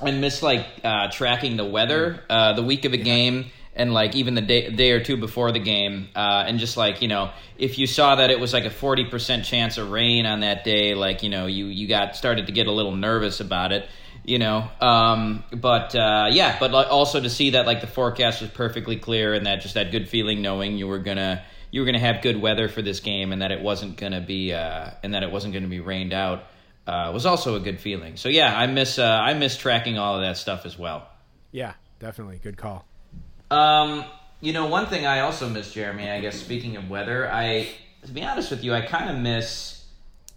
[SPEAKER 3] I miss like uh, tracking the weather uh, the week of a game and like even the day day or two before the game uh, and just like you know if you saw that it was like a 40% chance of rain on that day like you know you you got started to get a little nervous about it you know um, but uh, yeah but also to see that like the forecast was perfectly clear and that just that good feeling knowing you were gonna you were gonna have good weather for this game and that it wasn't gonna be uh, and that it wasn't gonna be rained out uh, was also a good feeling. So yeah, I miss uh, I miss tracking all of that stuff as well.
[SPEAKER 4] Yeah, definitely good call.
[SPEAKER 3] Um, you know, one thing I also miss, Jeremy. I guess speaking of weather, I to be honest with you, I kind of miss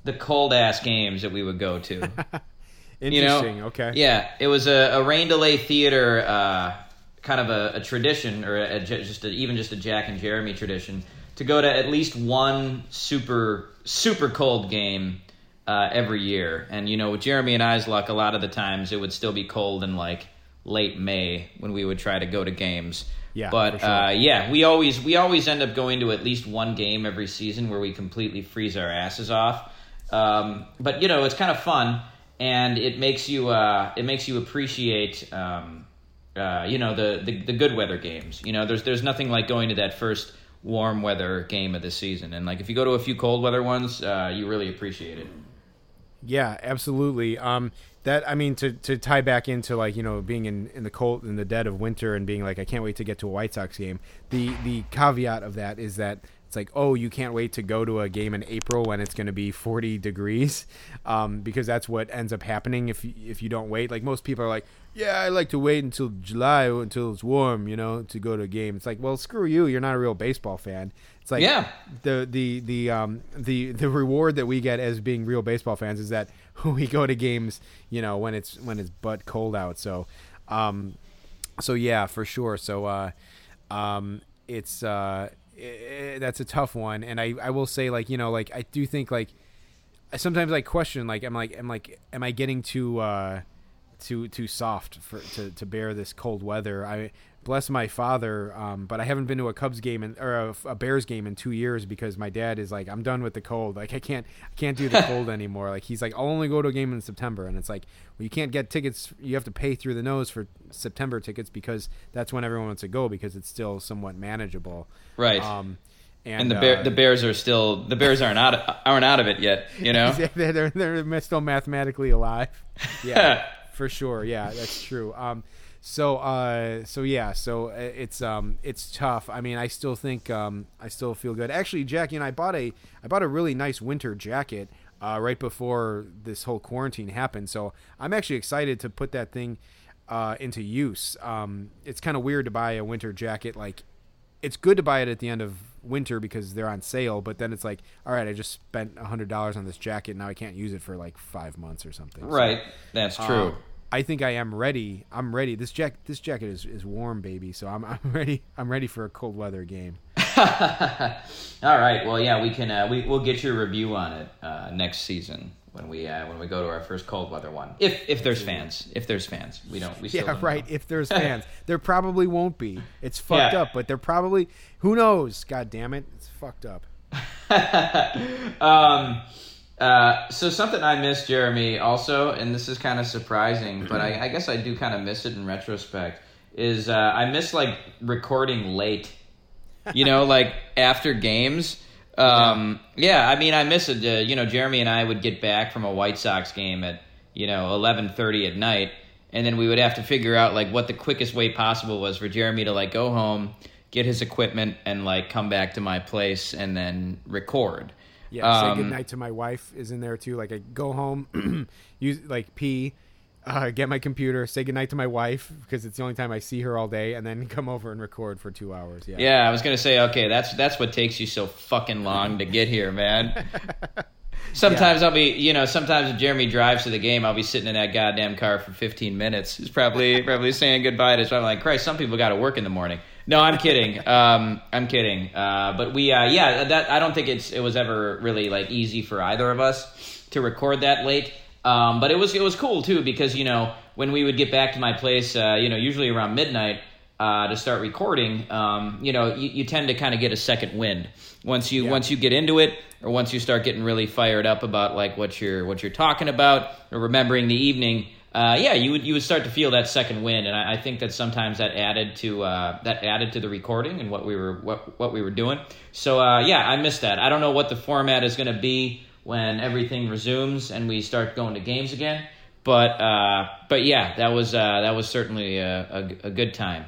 [SPEAKER 3] the cold ass games that we would go to. <laughs> you know,
[SPEAKER 4] Interesting. okay.
[SPEAKER 3] Yeah, it was a, a rain delay theater, uh, kind of a, a tradition, or a, ju- just a, even just a Jack and Jeremy tradition, to go to at least one super super cold game uh, every year. And you know, with Jeremy and I's luck, a lot of the times it would still be cold and like late May when we would try to go to games.
[SPEAKER 4] Yeah,
[SPEAKER 3] but
[SPEAKER 4] sure.
[SPEAKER 3] uh, yeah, we always we always end up going to at least one game every season where we completely freeze our asses off. Um, but you know, it's kind of fun, and it makes you uh, it makes you appreciate um, uh, you know the, the the good weather games. You know, there's there's nothing like going to that first warm weather game of the season, and like if you go to a few cold weather ones, uh, you really appreciate it.
[SPEAKER 4] Yeah, absolutely. Um, that I mean to to tie back into like you know being in in the cold in the dead of winter and being like I can't wait to get to a White Sox game. The the caveat of that is that it's like oh you can't wait to go to a game in April when it's going to be 40 degrees, um, because that's what ends up happening if you, if you don't wait. Like most people are like yeah I like to wait until July until it's warm you know to go to a game. It's like well screw you you're not a real baseball fan. It's like
[SPEAKER 3] Yeah.
[SPEAKER 4] the the the um the the reward that we get as being real baseball fans is that <laughs> we go to games you know when it's when it's butt cold out so um so yeah for sure so uh um it's uh i that's a tough one. And i i will say like you know like i do think like sometimes I question like I'm like I'm like am I getting too uh too too soft for to, to bear this cold weather? I bless my father um but I haven't been to a Cubs game in, or a, a Bears game in 2 years because my dad is like I'm done with the cold like I can't I can't do the <laughs> cold anymore like he's like I'll only go to a game in September and it's like well you can't get tickets you have to pay through the nose for September tickets because that's when everyone wants to go because it's still somewhat manageable
[SPEAKER 3] Right.
[SPEAKER 4] um and,
[SPEAKER 3] and the
[SPEAKER 4] uh,
[SPEAKER 3] the Bears are still the Bears aren't out of, aren't out of it yet. You know. <laughs>
[SPEAKER 4] they're, they're they're still mathematically alive. <laughs> Yeah, for sure. Yeah, that's true. Um, so uh, so yeah, so uh, it's um, it's tough. I mean, I still think um, I still feel good. Actually, Jackie and I bought a I bought a really nice winter jacket uh, right before this whole quarantine happened. So I'm actually excited to put that thing uh, into use. Um, it's kind of weird to buy a winter jacket like it's good to buy it at the end of winter because they're on sale, but then it's like, all right, I just spent a hundred dollars on this jacket, now I can't use it for like five months or something. So,
[SPEAKER 3] Right. That's
[SPEAKER 4] uh,
[SPEAKER 3] true.
[SPEAKER 4] I think I am ready. I'm ready. This jack this jacket is, is warm, baby. So I'm <laughs> I'm ready. I'm ready for a cold weather game. <laughs>
[SPEAKER 3] All right. Well, yeah, we can. Uh, we we'll get your review on it uh, next season when we uh, when we go to our first cold weather one. If if there's fans, if there's fans, we don't. We still
[SPEAKER 4] Yeah, right.
[SPEAKER 3] know.
[SPEAKER 4] If there's <laughs> fans, there probably won't be. It's fucked
[SPEAKER 3] Yeah.
[SPEAKER 4] up, but there probably who knows? God damn it, it's fucked up.
[SPEAKER 3] um, uh, so something I miss, Jeremy, also, and this is kind of surprising, but I, I guess I do kind of miss it in retrospect. Is uh, I miss like recording late, you know, like after games. Um, yeah, I mean, I miss it. Uh, you know, Jeremy and I would get back from a White Sox game at you know eleven thirty at night, and then we would have to figure out like what the quickest way possible was for Jeremy to like go home, get his equipment, and like come back to my place and then record.
[SPEAKER 4] Yeah, say
[SPEAKER 3] Um,
[SPEAKER 4] goodnight to my wife is in there too. Like I go home, <clears throat> use like pee, uh, get my computer, say goodnight to my wife because it's the only time I see her all day, and then <laughs> come over and record for two hours. Yeah,
[SPEAKER 3] Yeah, I was gonna say, okay, that's that's what takes you so fucking long to get here, man. <laughs> Sometimes I'll be, you know, sometimes if Jeremy drives to the game, I'll be sitting in that goddamn car for 15 minutes. He's probably probably saying goodbye to. So I'm like, Christ, some people got to work in the morning. No, I'm kidding. Um, I'm kidding. Uh, but we, uh, yeah, that I don't think it's it was ever really like easy for either of us to record that late. Um, but it was it was cool too because you know when we would get back to my place, uh, you know, usually around midnight uh, to start recording, um, you know, you, you tend to kind of get a second wind once you
[SPEAKER 4] Yeah.
[SPEAKER 3] once you get into it, or once you start getting really fired up about like what you're what you're talking about, or remembering the evening. Uh, yeah, you would you would start to feel that second wind, and I, I think that sometimes that added to uh, that added to the recording and what we were what what we were doing. So uh, yeah, I missed that. I don't know what the format is going to be when everything resumes and we start going to games again. But uh, but yeah, that was uh, that was certainly a, a, a good time.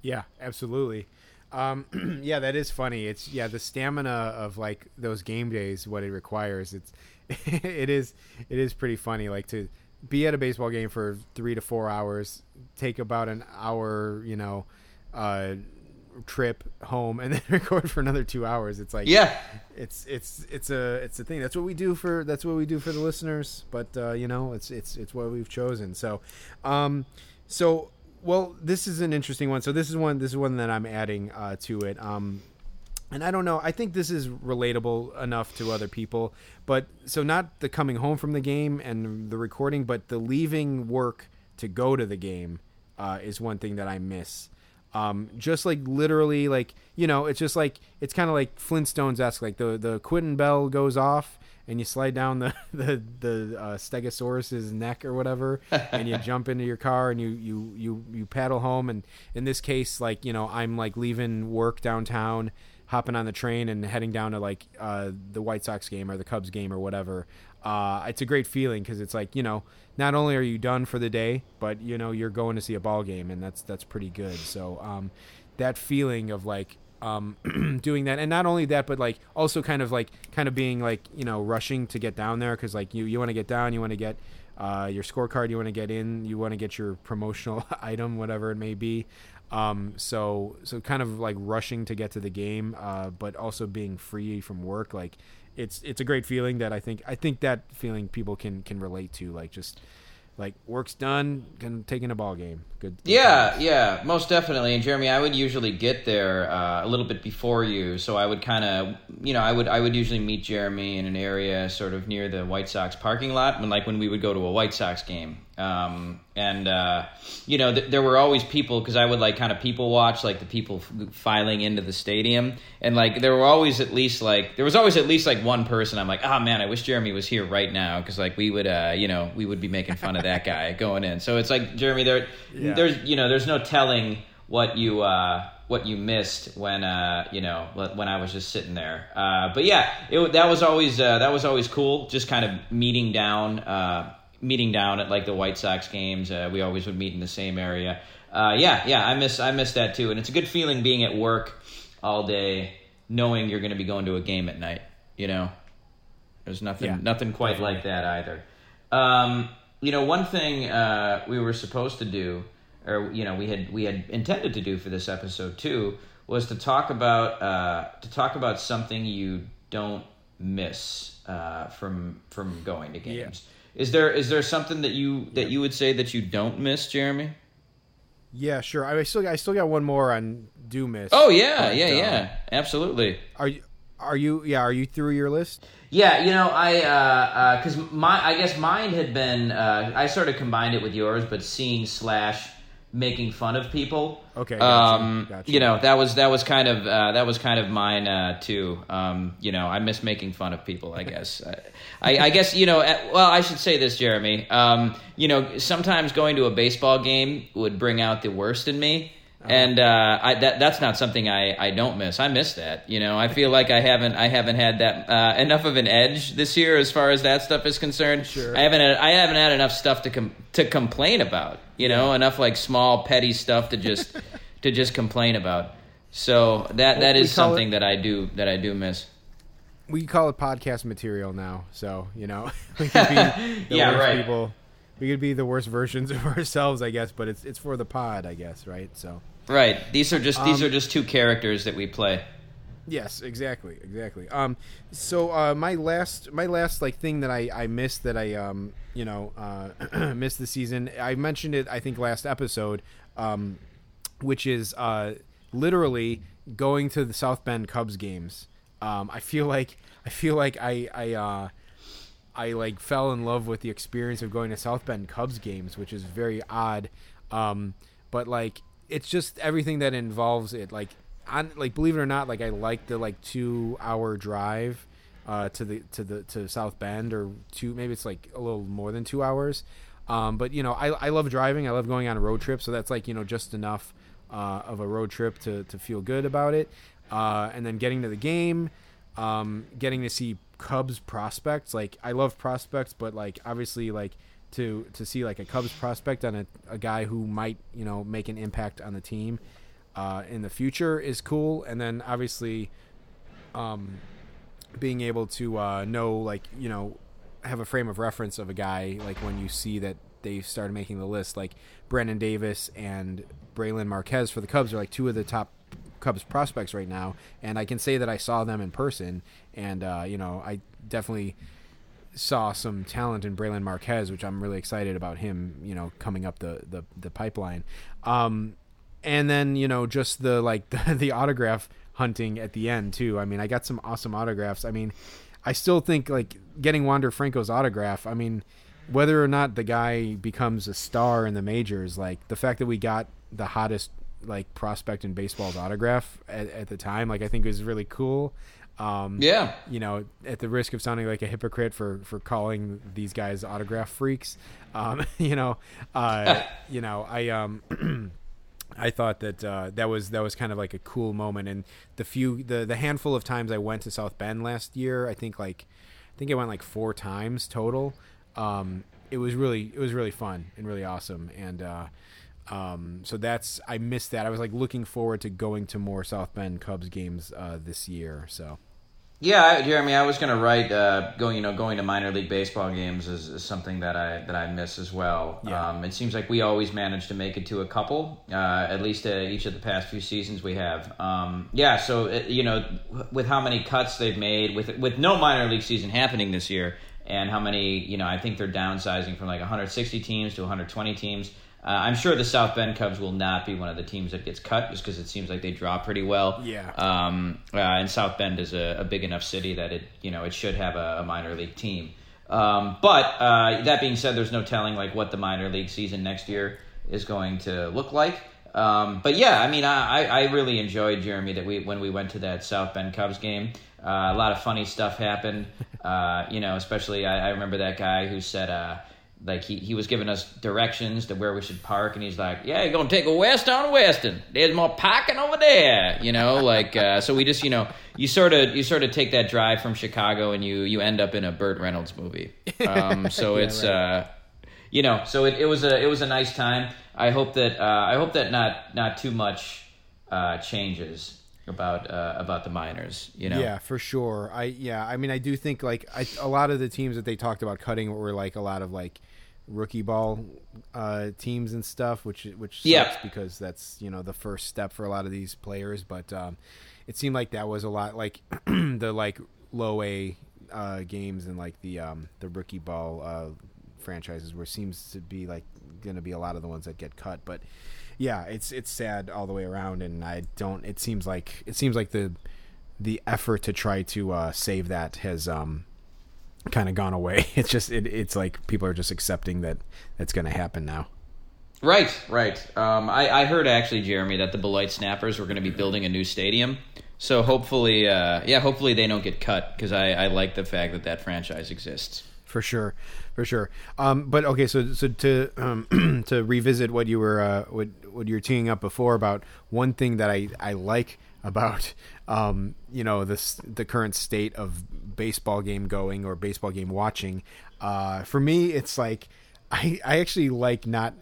[SPEAKER 4] Yeah, absolutely. Um, <clears throat> yeah, that is funny. It's yeah, the stamina of like those game days, what it requires. It's <laughs> it is it is pretty funny. Like to be at a baseball game for three to four hours, take about an hour, you know, uh, trip home, and <laughs> then record for another two hours. It's like
[SPEAKER 3] Yeah,
[SPEAKER 4] it's it's it's a it's a thing. That's what we do for that's what we do for the listeners. But uh, you know, it's it's it's what we've chosen. So, um, so well, this is an interesting one. So this is one this is one that I'm adding uh, to it. Um, and I don't know. I think this is relatable enough to other people. But so not the coming home from the game and the recording, but the leaving work to go to the game uh, is one thing that I miss. Um, just like literally, like you know, it's just like it's kind of like Flintstones esque. Like the the Quentin bell goes off, and you slide down the <laughs> the the uh, Stegosaurus's neck or whatever, <laughs> and you jump into your car and you you you you paddle home. And in this case, like you know, I'm like leaving work downtown, hopping on the train and heading down to like uh, the White Sox game or the Cubs game or whatever. Uh, it's a great feeling because it's like you know, not only are you done for the day, but you know you're going to see a ball game, and that's that's pretty good. So um, that feeling of like um, <clears throat> doing that, and not only that, but like also kind of like kind of being like you know rushing to get down there because like you you want to get down, you want to get uh, your scorecard, you want to get in, you want to get your promotional <laughs> item, whatever it may be. Um, so so kind of like rushing to get to the game, uh, but also being free from work, like it's it's a great feeling that I think I think that feeling people can can relate to, like just like work's done, can taking a ball game. Good. good
[SPEAKER 3] Yeah,
[SPEAKER 4] times.
[SPEAKER 3] yeah, most definitely. And Jeremy, I would usually get there uh, a little bit before you, so I would kind of, you know, I would I would usually meet Jeremy in an area sort of near the White Sox parking lot when like when we would go to a White Sox game. Um, and uh, you know, th- there were always people because I would like kind of people watch like the people f- filing into the stadium, and like there were always at least like there was always at least like one person. I'm like, oh man, I wish Jeremy was here right now because like we would, uh, you know, we would be making fun of that guy going in. So it's like Jeremy, there,
[SPEAKER 4] Yeah.
[SPEAKER 3] there's you know, there's no telling what you uh, what you missed when uh, you know when I was just sitting there. Uh, but yeah, it, that was always uh, that was always cool. Just kind of meeting down, uh, meeting down at like the White Sox games. Uh, we always would meet in the same area. Uh, yeah, yeah, I miss I miss that too, and it's a good feeling being at work all day, knowing you're going to be going to a game at night. You know, there's nothing
[SPEAKER 4] Yeah,
[SPEAKER 3] nothing quite like that either. Um, you know, one thing uh, we were supposed to do, or you know, we had we had intended to do for this episode too, was to talk about uh, to talk about something you don't miss uh, from from going to games. Is there is there something that you that you would say that you don't miss, Jeremy?
[SPEAKER 4] Yeah, sure. I still got, I still got one more on do miss.
[SPEAKER 3] Oh yeah,
[SPEAKER 4] But,
[SPEAKER 3] yeah,
[SPEAKER 4] uh,
[SPEAKER 3] yeah, absolutely.
[SPEAKER 4] Are you are you yeah? Are you through your list?
[SPEAKER 3] Yeah, you know, I because my I guess mine had been uh, I sort of combined it with yours, but seeing slash making fun of people.
[SPEAKER 4] Okay, gotcha,
[SPEAKER 3] um,
[SPEAKER 4] gotcha.
[SPEAKER 3] you know that was that was kind of uh, that was kind of mine uh, too. Um, you know, I miss making fun of people. I <laughs> guess. I, I guess you know. At, well, I should say this, Jeremy. Um, you know, sometimes going to a baseball game would bring out the worst in me.
[SPEAKER 4] Uh-huh.
[SPEAKER 3] And uh, I, that that's not something I, I don't miss. I miss that. You know, I feel like I haven't I haven't had that uh, enough of an edge this year as far as that stuff is concerned.
[SPEAKER 4] Sure.
[SPEAKER 3] I haven't had, I haven't had enough stuff to com- to complain about. You know, enough like small petty stuff to just <laughs> to just complain about. So that that
[SPEAKER 4] we
[SPEAKER 3] is
[SPEAKER 4] call it-
[SPEAKER 3] something that I do that I do miss.
[SPEAKER 4] We call it podcast material now, so you know <laughs> we could be <laughs> the
[SPEAKER 3] Yeah,
[SPEAKER 4] worst
[SPEAKER 3] right.
[SPEAKER 4] people. We could be the worst versions of ourselves, I guess, but it's it's for the pod, I guess, right? So
[SPEAKER 3] Right. These are just these
[SPEAKER 4] Um,
[SPEAKER 3] are just two characters that we play.
[SPEAKER 4] Yes, exactly, exactly. Um, so uh, my last, my last like thing that I I missed that I um you know uh <clears throat> missed the season. I mentioned it I think last episode, um, which is uh literally going to the South Bend Cubs games. Um, I feel like I feel like I I uh. I like fell in love with the experience of going to South Bend Cubs games, which is very odd. Um, but like it's just everything that involves it. Like on like believe it or not, like I like the like two hour drive uh, to the to the to South Bend or two maybe it's like a little more than two hours. Um, but you know I I love driving. I love going on a road trip. So that's like you know just enough uh, of a road trip to to feel good about it. Uh, and then getting to the game, um, getting to see Cubs prospects. Like I love prospects, but like obviously like to to see like a Cubs prospect on a, a guy who might you know make an impact on the team uh, in the future is cool. And then obviously, um, being able to uh, know like you know have a frame of reference of a guy like when you see that they started making the list like Brennen Davis and Brailyn Marquez for the Cubs are like two of the top Cubs prospects right now, and I can say that I saw them in person, and uh, you know I definitely saw some talent in Brailyn Marquez, which I'm really excited about him, you know, coming up the the, the pipeline. Um, and then you know just the like <laughs> the, the autograph hunting at the end too. I mean, I got some awesome autographs. I mean, I still think like getting Wander Franco's autograph. I mean, whether or not the guy becomes a star in the majors, like the fact that we got the hottest like prospect in baseball's autograph at, at the time, like I think is really cool. Um,
[SPEAKER 3] Yeah.
[SPEAKER 4] you know, at the risk of sounding like a hypocrite for for calling these guys autograph freaks, um, <laughs> you know, uh, you know, I um, <clears throat> I thought that uh, that was that was kind of like a cool moment. And the few the the handful of times I went to South Bend last year, I think like I think I went like four times total. Um, it was really it was really fun and really awesome. And uh, um, so that's I missed that. I was like looking forward to going to more South Bend Cubs games uh, this year. So
[SPEAKER 3] Yeah, Jeremy, I was going to write uh, going, you know, going to minor league baseball games is, is something that I that I miss as well.
[SPEAKER 4] Yeah.
[SPEAKER 3] Um, it seems like we always manage to make it to a couple, uh, at least uh, each of the past few seasons we have. Um, yeah, so uh, you know, with how many cuts they've made, with with no minor league season happening this year, and how many, you know, I think they're downsizing from like 160 teams to 120 teams. Uh, I'm sure the South Bend Cubs will not be one of the teams that gets cut, just because it seems like they draw pretty well.
[SPEAKER 4] Yeah.
[SPEAKER 3] Um, uh, and South Bend is a, a big enough city that it, you know, it should have a, a minor league team. Um, but uh, that being said, there's no telling like what the minor league season next year is going to look like. Um, but yeah, I mean, I, I really enjoyed Jeremy that we when we went to that South Bend Cubs game. Uh, a lot of funny stuff happened. <laughs> Uh, you know, especially I, I remember that guy who said. Like he, he was giving us directions to where we should park and he's like yeah you're gonna take a west on weston there's more parking over there you know? <laughs> Like uh, so we just you know you sort of you sort of take that drive from chicago and you you end up in a burt reynolds movie. <laughs> Um, so
[SPEAKER 4] Yeah,
[SPEAKER 3] it's
[SPEAKER 4] right.
[SPEAKER 3] uh, you know so it, it was a it was a nice time. I hope that uh, i hope that not not too much uh, changes about uh, about the minors you know?
[SPEAKER 4] Yeah, for sure. I yeah, I mean, I do think like I, a lot of the teams that they talked about cutting were like a lot of like rookie ball uh, teams and stuff, which which sucks
[SPEAKER 3] Yeah.
[SPEAKER 4] because that's you know the first step for a lot of these players. But um, it seemed like that was a lot like <clears throat> the like low A uh, games and like the um, the rookie ball uh, franchises, where seems to be like going to be a lot of the ones that get cut, but yeah, it's it's sad all the way around, and I don't. It seems like it seems like the the effort to try to uh, save that has um kind of gone away. <laughs> It's just it, it's like people are just accepting that that's going to happen now.
[SPEAKER 3] Right, right. Um, I, I heard actually, Jeremy, that the Beloit Snappers were going to be building a new stadium. So hopefully, uh, yeah, hopefully they don't get cut because I, I like the fact that that franchise exists.
[SPEAKER 4] For sure, for sure. Um, but okay, so so to um, <clears throat> to revisit what you were uh, what what you were teeing up before about one thing that I I like about um, you know this the current state of baseball game going or baseball game watching. Uh, for me, it's like I I actually like not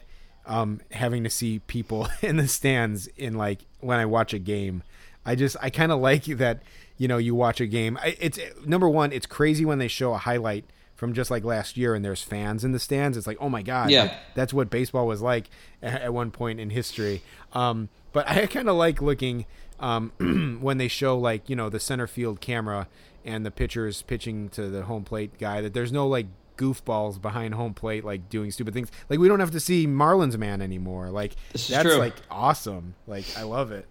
[SPEAKER 4] um, having to see people <laughs> in the stands in like when I watch a game. I just I kind of like that you know you watch a game. I, it's number one. It's crazy when they show a highlight from just like last year and there's fans in the stands. It's like oh my god,
[SPEAKER 3] Yeah.
[SPEAKER 4] like, that's what baseball was like at, at one point in history. Um, but I kind of like looking um, <clears throat> when they show like you know the center field camera and the pitchers pitching to the home plate guy that there's no like goofballs behind home plate like doing stupid things. Like we don't have to see Marlins man anymore. Like that's
[SPEAKER 3] true.
[SPEAKER 4] like awesome. Like I love it.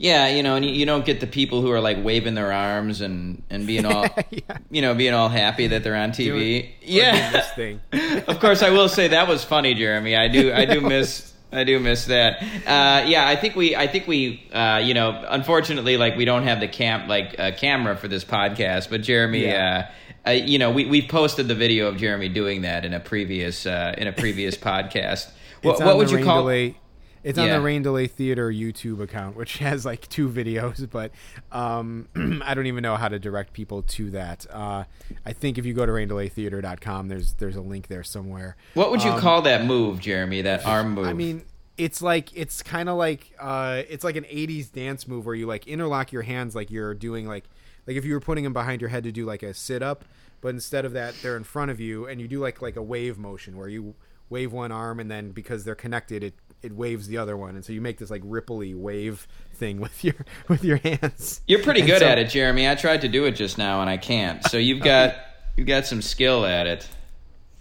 [SPEAKER 3] Yeah, you know, and you, you don't get the people who are like waving their arms and, and being all, <laughs>
[SPEAKER 4] Yeah.
[SPEAKER 3] you know, being all happy that they're on TV.
[SPEAKER 4] Doing-
[SPEAKER 3] yeah,
[SPEAKER 4] this thing. <laughs>
[SPEAKER 3] of course, I will say that was funny, Jeremy. I do, I do miss, <laughs> I do miss that. Uh, yeah, I think we, I think we, uh, you know, unfortunately, like we don't have the cam, like uh, camera for this podcast. But Jeremy,
[SPEAKER 4] Yeah.
[SPEAKER 3] uh, uh, you know, we we posted the video of Jeremy doing that in a previous, uh, in a previous <laughs> podcast. What, what would you call?
[SPEAKER 4] Delay, it's on
[SPEAKER 3] Yeah.
[SPEAKER 4] the Rain Delay Theater YouTube account, which <laughs> has like two videos, but um, <clears throat> I don't even know how to direct people to that. Uh, I think if you go to raindelaytheater.com, there's there's a link there somewhere.
[SPEAKER 3] What would you call that move, Jeremy? That arm move?
[SPEAKER 4] Um, I mean, it's like it's kind of like uh, it's like an '80s dance move where you like interlock your hands like you're doing like like if you were putting them behind your head to do like a sit up, but instead of that, they're in front of you, and you do like like a wave motion where you wave one arm, and then because they're connected, it it waves the other one, and so you make this like ripply wave thing <laughs> with your with your hands.
[SPEAKER 3] You're pretty
[SPEAKER 4] And
[SPEAKER 3] good
[SPEAKER 4] so-
[SPEAKER 3] at it, Jeremy. I tried to do it just now and I can't. So you've <laughs> got you've got some skill at it.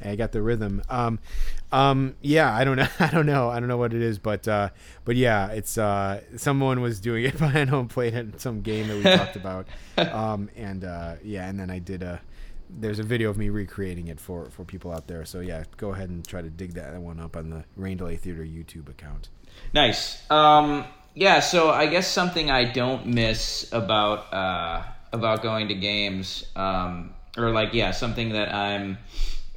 [SPEAKER 4] I got the rhythm. Um, um, yeah, I don't know. <laughs> I don't know. I don't know what it is, but uh, but yeah, it's uh, someone was doing it behind home plate at some game that we talked about. Um, and uh, yeah, and then I did a. There's a video of me recreating it for for people out there. So yeah, go ahead and try to dig that one up on the Rain Delay Theater YouTube account.
[SPEAKER 3] Nice. Um, yeah. So I guess something I don't miss about uh, about going to games, um, or like yeah, something that I'm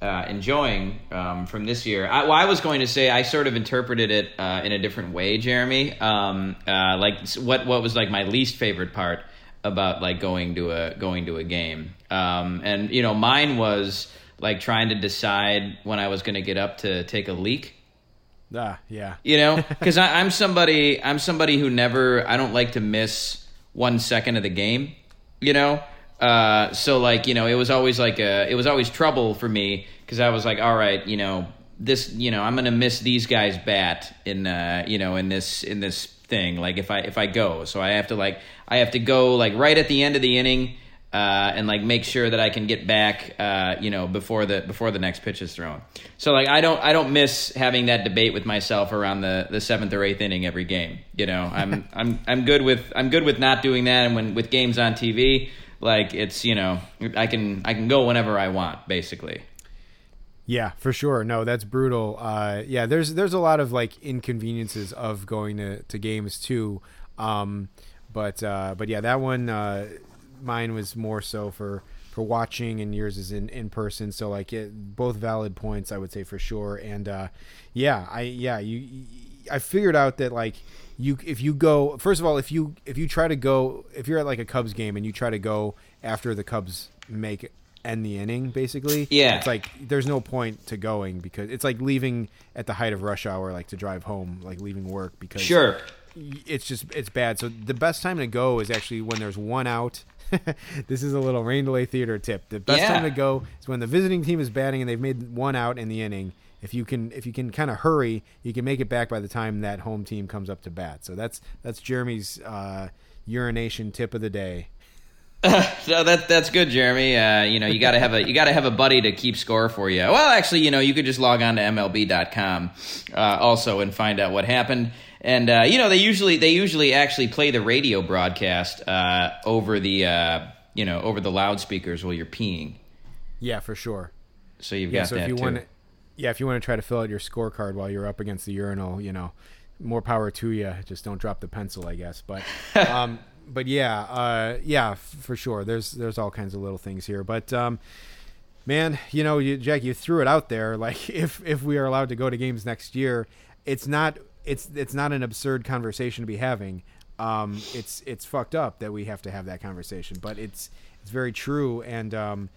[SPEAKER 3] uh, enjoying um, from this year. I, well, I was going to say I sort of interpreted it uh, in a different way, Jeremy. Um, uh, like what what was like my least favorite part about like going to a going to a game, um, and you know mine was like trying to decide when I was going to get up to take a leak.
[SPEAKER 4] Ah, yeah.
[SPEAKER 3] you know? <laughs> Because i'm somebody i'm somebody who never i don't like to miss one second of the game you know? Uh, so like you know it was always like a it was always trouble for me because i was like all right you know this you know i'm gonna miss these guys bat in uh you know in this in this thing like if i if i go so i have to like i have to go like right at the end of the inning uh, and like make sure that I can get back, uh, you know, before the before the next pitch is thrown. So like I don't I don't miss having that debate with myself around the, the seventh or eighth inning every game. You know, <laughs> I'm I'm I'm good with I'm good with not doing that. And when with games on TV, like it's you know I can I can go whenever I want, basically.
[SPEAKER 4] Yeah, for sure. No, that's brutal. Uh, yeah, there's there's a lot of like inconveniences of going to, to games too. Um, but uh, but yeah, that one uh, mine was more so for for watching, and yours is in in person. So like it, both valid points, I would say for sure. And uh, yeah, I yeah you I figured out that like you if you go first of all if you if you try to go if you're at like a Cubs game and you try to go after the Cubs make end the inning basically.
[SPEAKER 3] Yeah.
[SPEAKER 4] it's like there's no point to going because it's like leaving at the height of rush hour like to drive home like leaving work because
[SPEAKER 3] Sure.
[SPEAKER 4] it's just it's bad. So the best time to go is actually when there's one out. <laughs> This is a little rain delay theater tip. The best
[SPEAKER 3] Yeah.
[SPEAKER 4] time to go is when the visiting team is batting and they've made one out in the inning. If you can if you can kind of hurry you can make it back by the time that home team comes up to bat. So that's that's jeremy's uh urination tip of the day <laughs>
[SPEAKER 3] So that that's good, Jeremy. Uh, you know, you got to have a you got to have a buddy to keep score for you. Well, actually, you know, you could just log on to MLB.com uh, also and find out what happened. And uh, you know, they usually they usually actually play the radio broadcast uh, over the uh, you know over the loudspeakers while you're peeing.
[SPEAKER 4] yeah for sure
[SPEAKER 3] So you've
[SPEAKER 4] Yeah,
[SPEAKER 3] got
[SPEAKER 4] so
[SPEAKER 3] that
[SPEAKER 4] if you
[SPEAKER 3] too.
[SPEAKER 4] want yeah, if you want to try to fill out your scorecard while you're up against the urinal, you know, more power to you. Just don't drop the pencil, I guess. But, <laughs> um, but yeah, uh, yeah, for sure. There's there's all kinds of little things here, but um, man, you know, you, Jack, you threw it out there. <laughs> Like if if we are allowed to go to games next year, it's not it's it's not an absurd conversation to be having. Um, it's it's fucked up that we have to have that conversation, but it's it's very true. And um,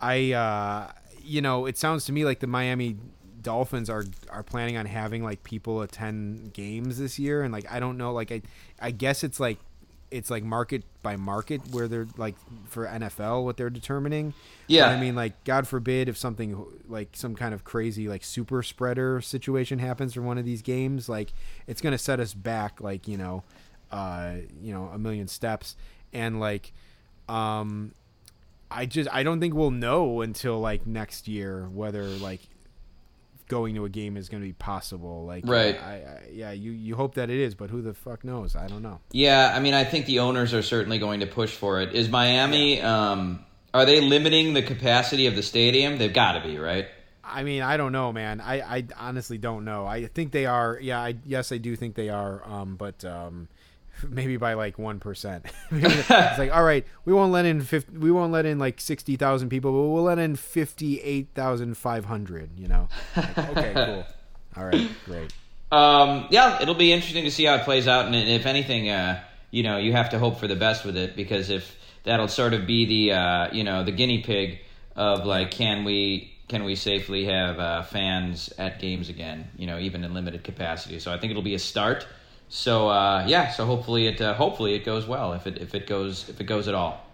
[SPEAKER 4] I uh, you know, it sounds to me like the Miami Dolphins are are planning on having like people attend games this year, and like I don't know, like I I guess it's like it's like market by market where they're like for NFL what they're determining.
[SPEAKER 3] Yeah.
[SPEAKER 4] But I mean, like God forbid if something like some kind of crazy like super spreader situation happens for one of these games, like it's gonna set us back like you know, uh, you know, a million steps, and like, um, I just I don't think we'll know until like next year whether like going to a game is going to be possible. Like,
[SPEAKER 3] Right.
[SPEAKER 4] I, I, yeah, you you hope that it is, but who the fuck knows? I don't know.
[SPEAKER 3] Yeah, I mean, I think the owners are certainly going to push for it. Is Miami? Um, are they limiting the capacity of the stadium? They've got to be, right?
[SPEAKER 4] I mean, I don't know, man. I, I honestly don't know. I think they are. Yeah, I yes, I do think they are. Um, but um, maybe by like one percent. <laughs> it's like, all right, we won't let in 50, we won't let in like sixty thousand people, but we'll let in fifty eight thousand five hundred. You know? Like, okay, <laughs> cool. All right, great.
[SPEAKER 3] Um, yeah, it'll be interesting to see how it plays out, and if anything, uh, you know, you have to hope for the best with it because if that'll sort of be the uh, you know the guinea pig of like, can we can we safely have uh, fans at games again? You know, even in limited capacity. So I think it'll be a start. So uh, yeah, so hopefully it uh, hopefully it goes well if it if it goes if it goes at all.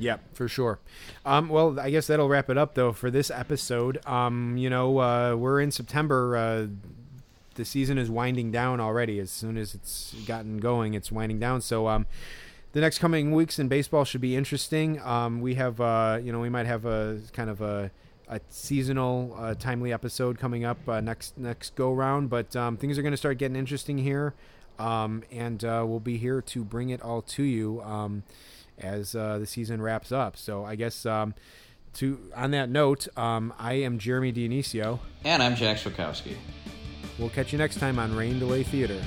[SPEAKER 4] Yeah, for sure. Um, well, I guess that'll wrap it up though for this episode. Um, you know, uh, we're in September. Uh, the season is winding down already. As soon as it's gotten going, it's winding down. So, um, the next coming weeks in baseball should be interesting. Um, we have, uh, you know, we might have a kind of a, a seasonal, uh, timely episode coming up uh, next next go round. But um, things are going to start getting interesting here, um, and uh, we'll be here to bring it all to you um, as uh, the season wraps up. So, I guess. Um, to on that note, um, I am Jeremy Dionisio.
[SPEAKER 3] And I'm Jack Swakowski.
[SPEAKER 4] We'll catch you next time on Rain Delay Theater.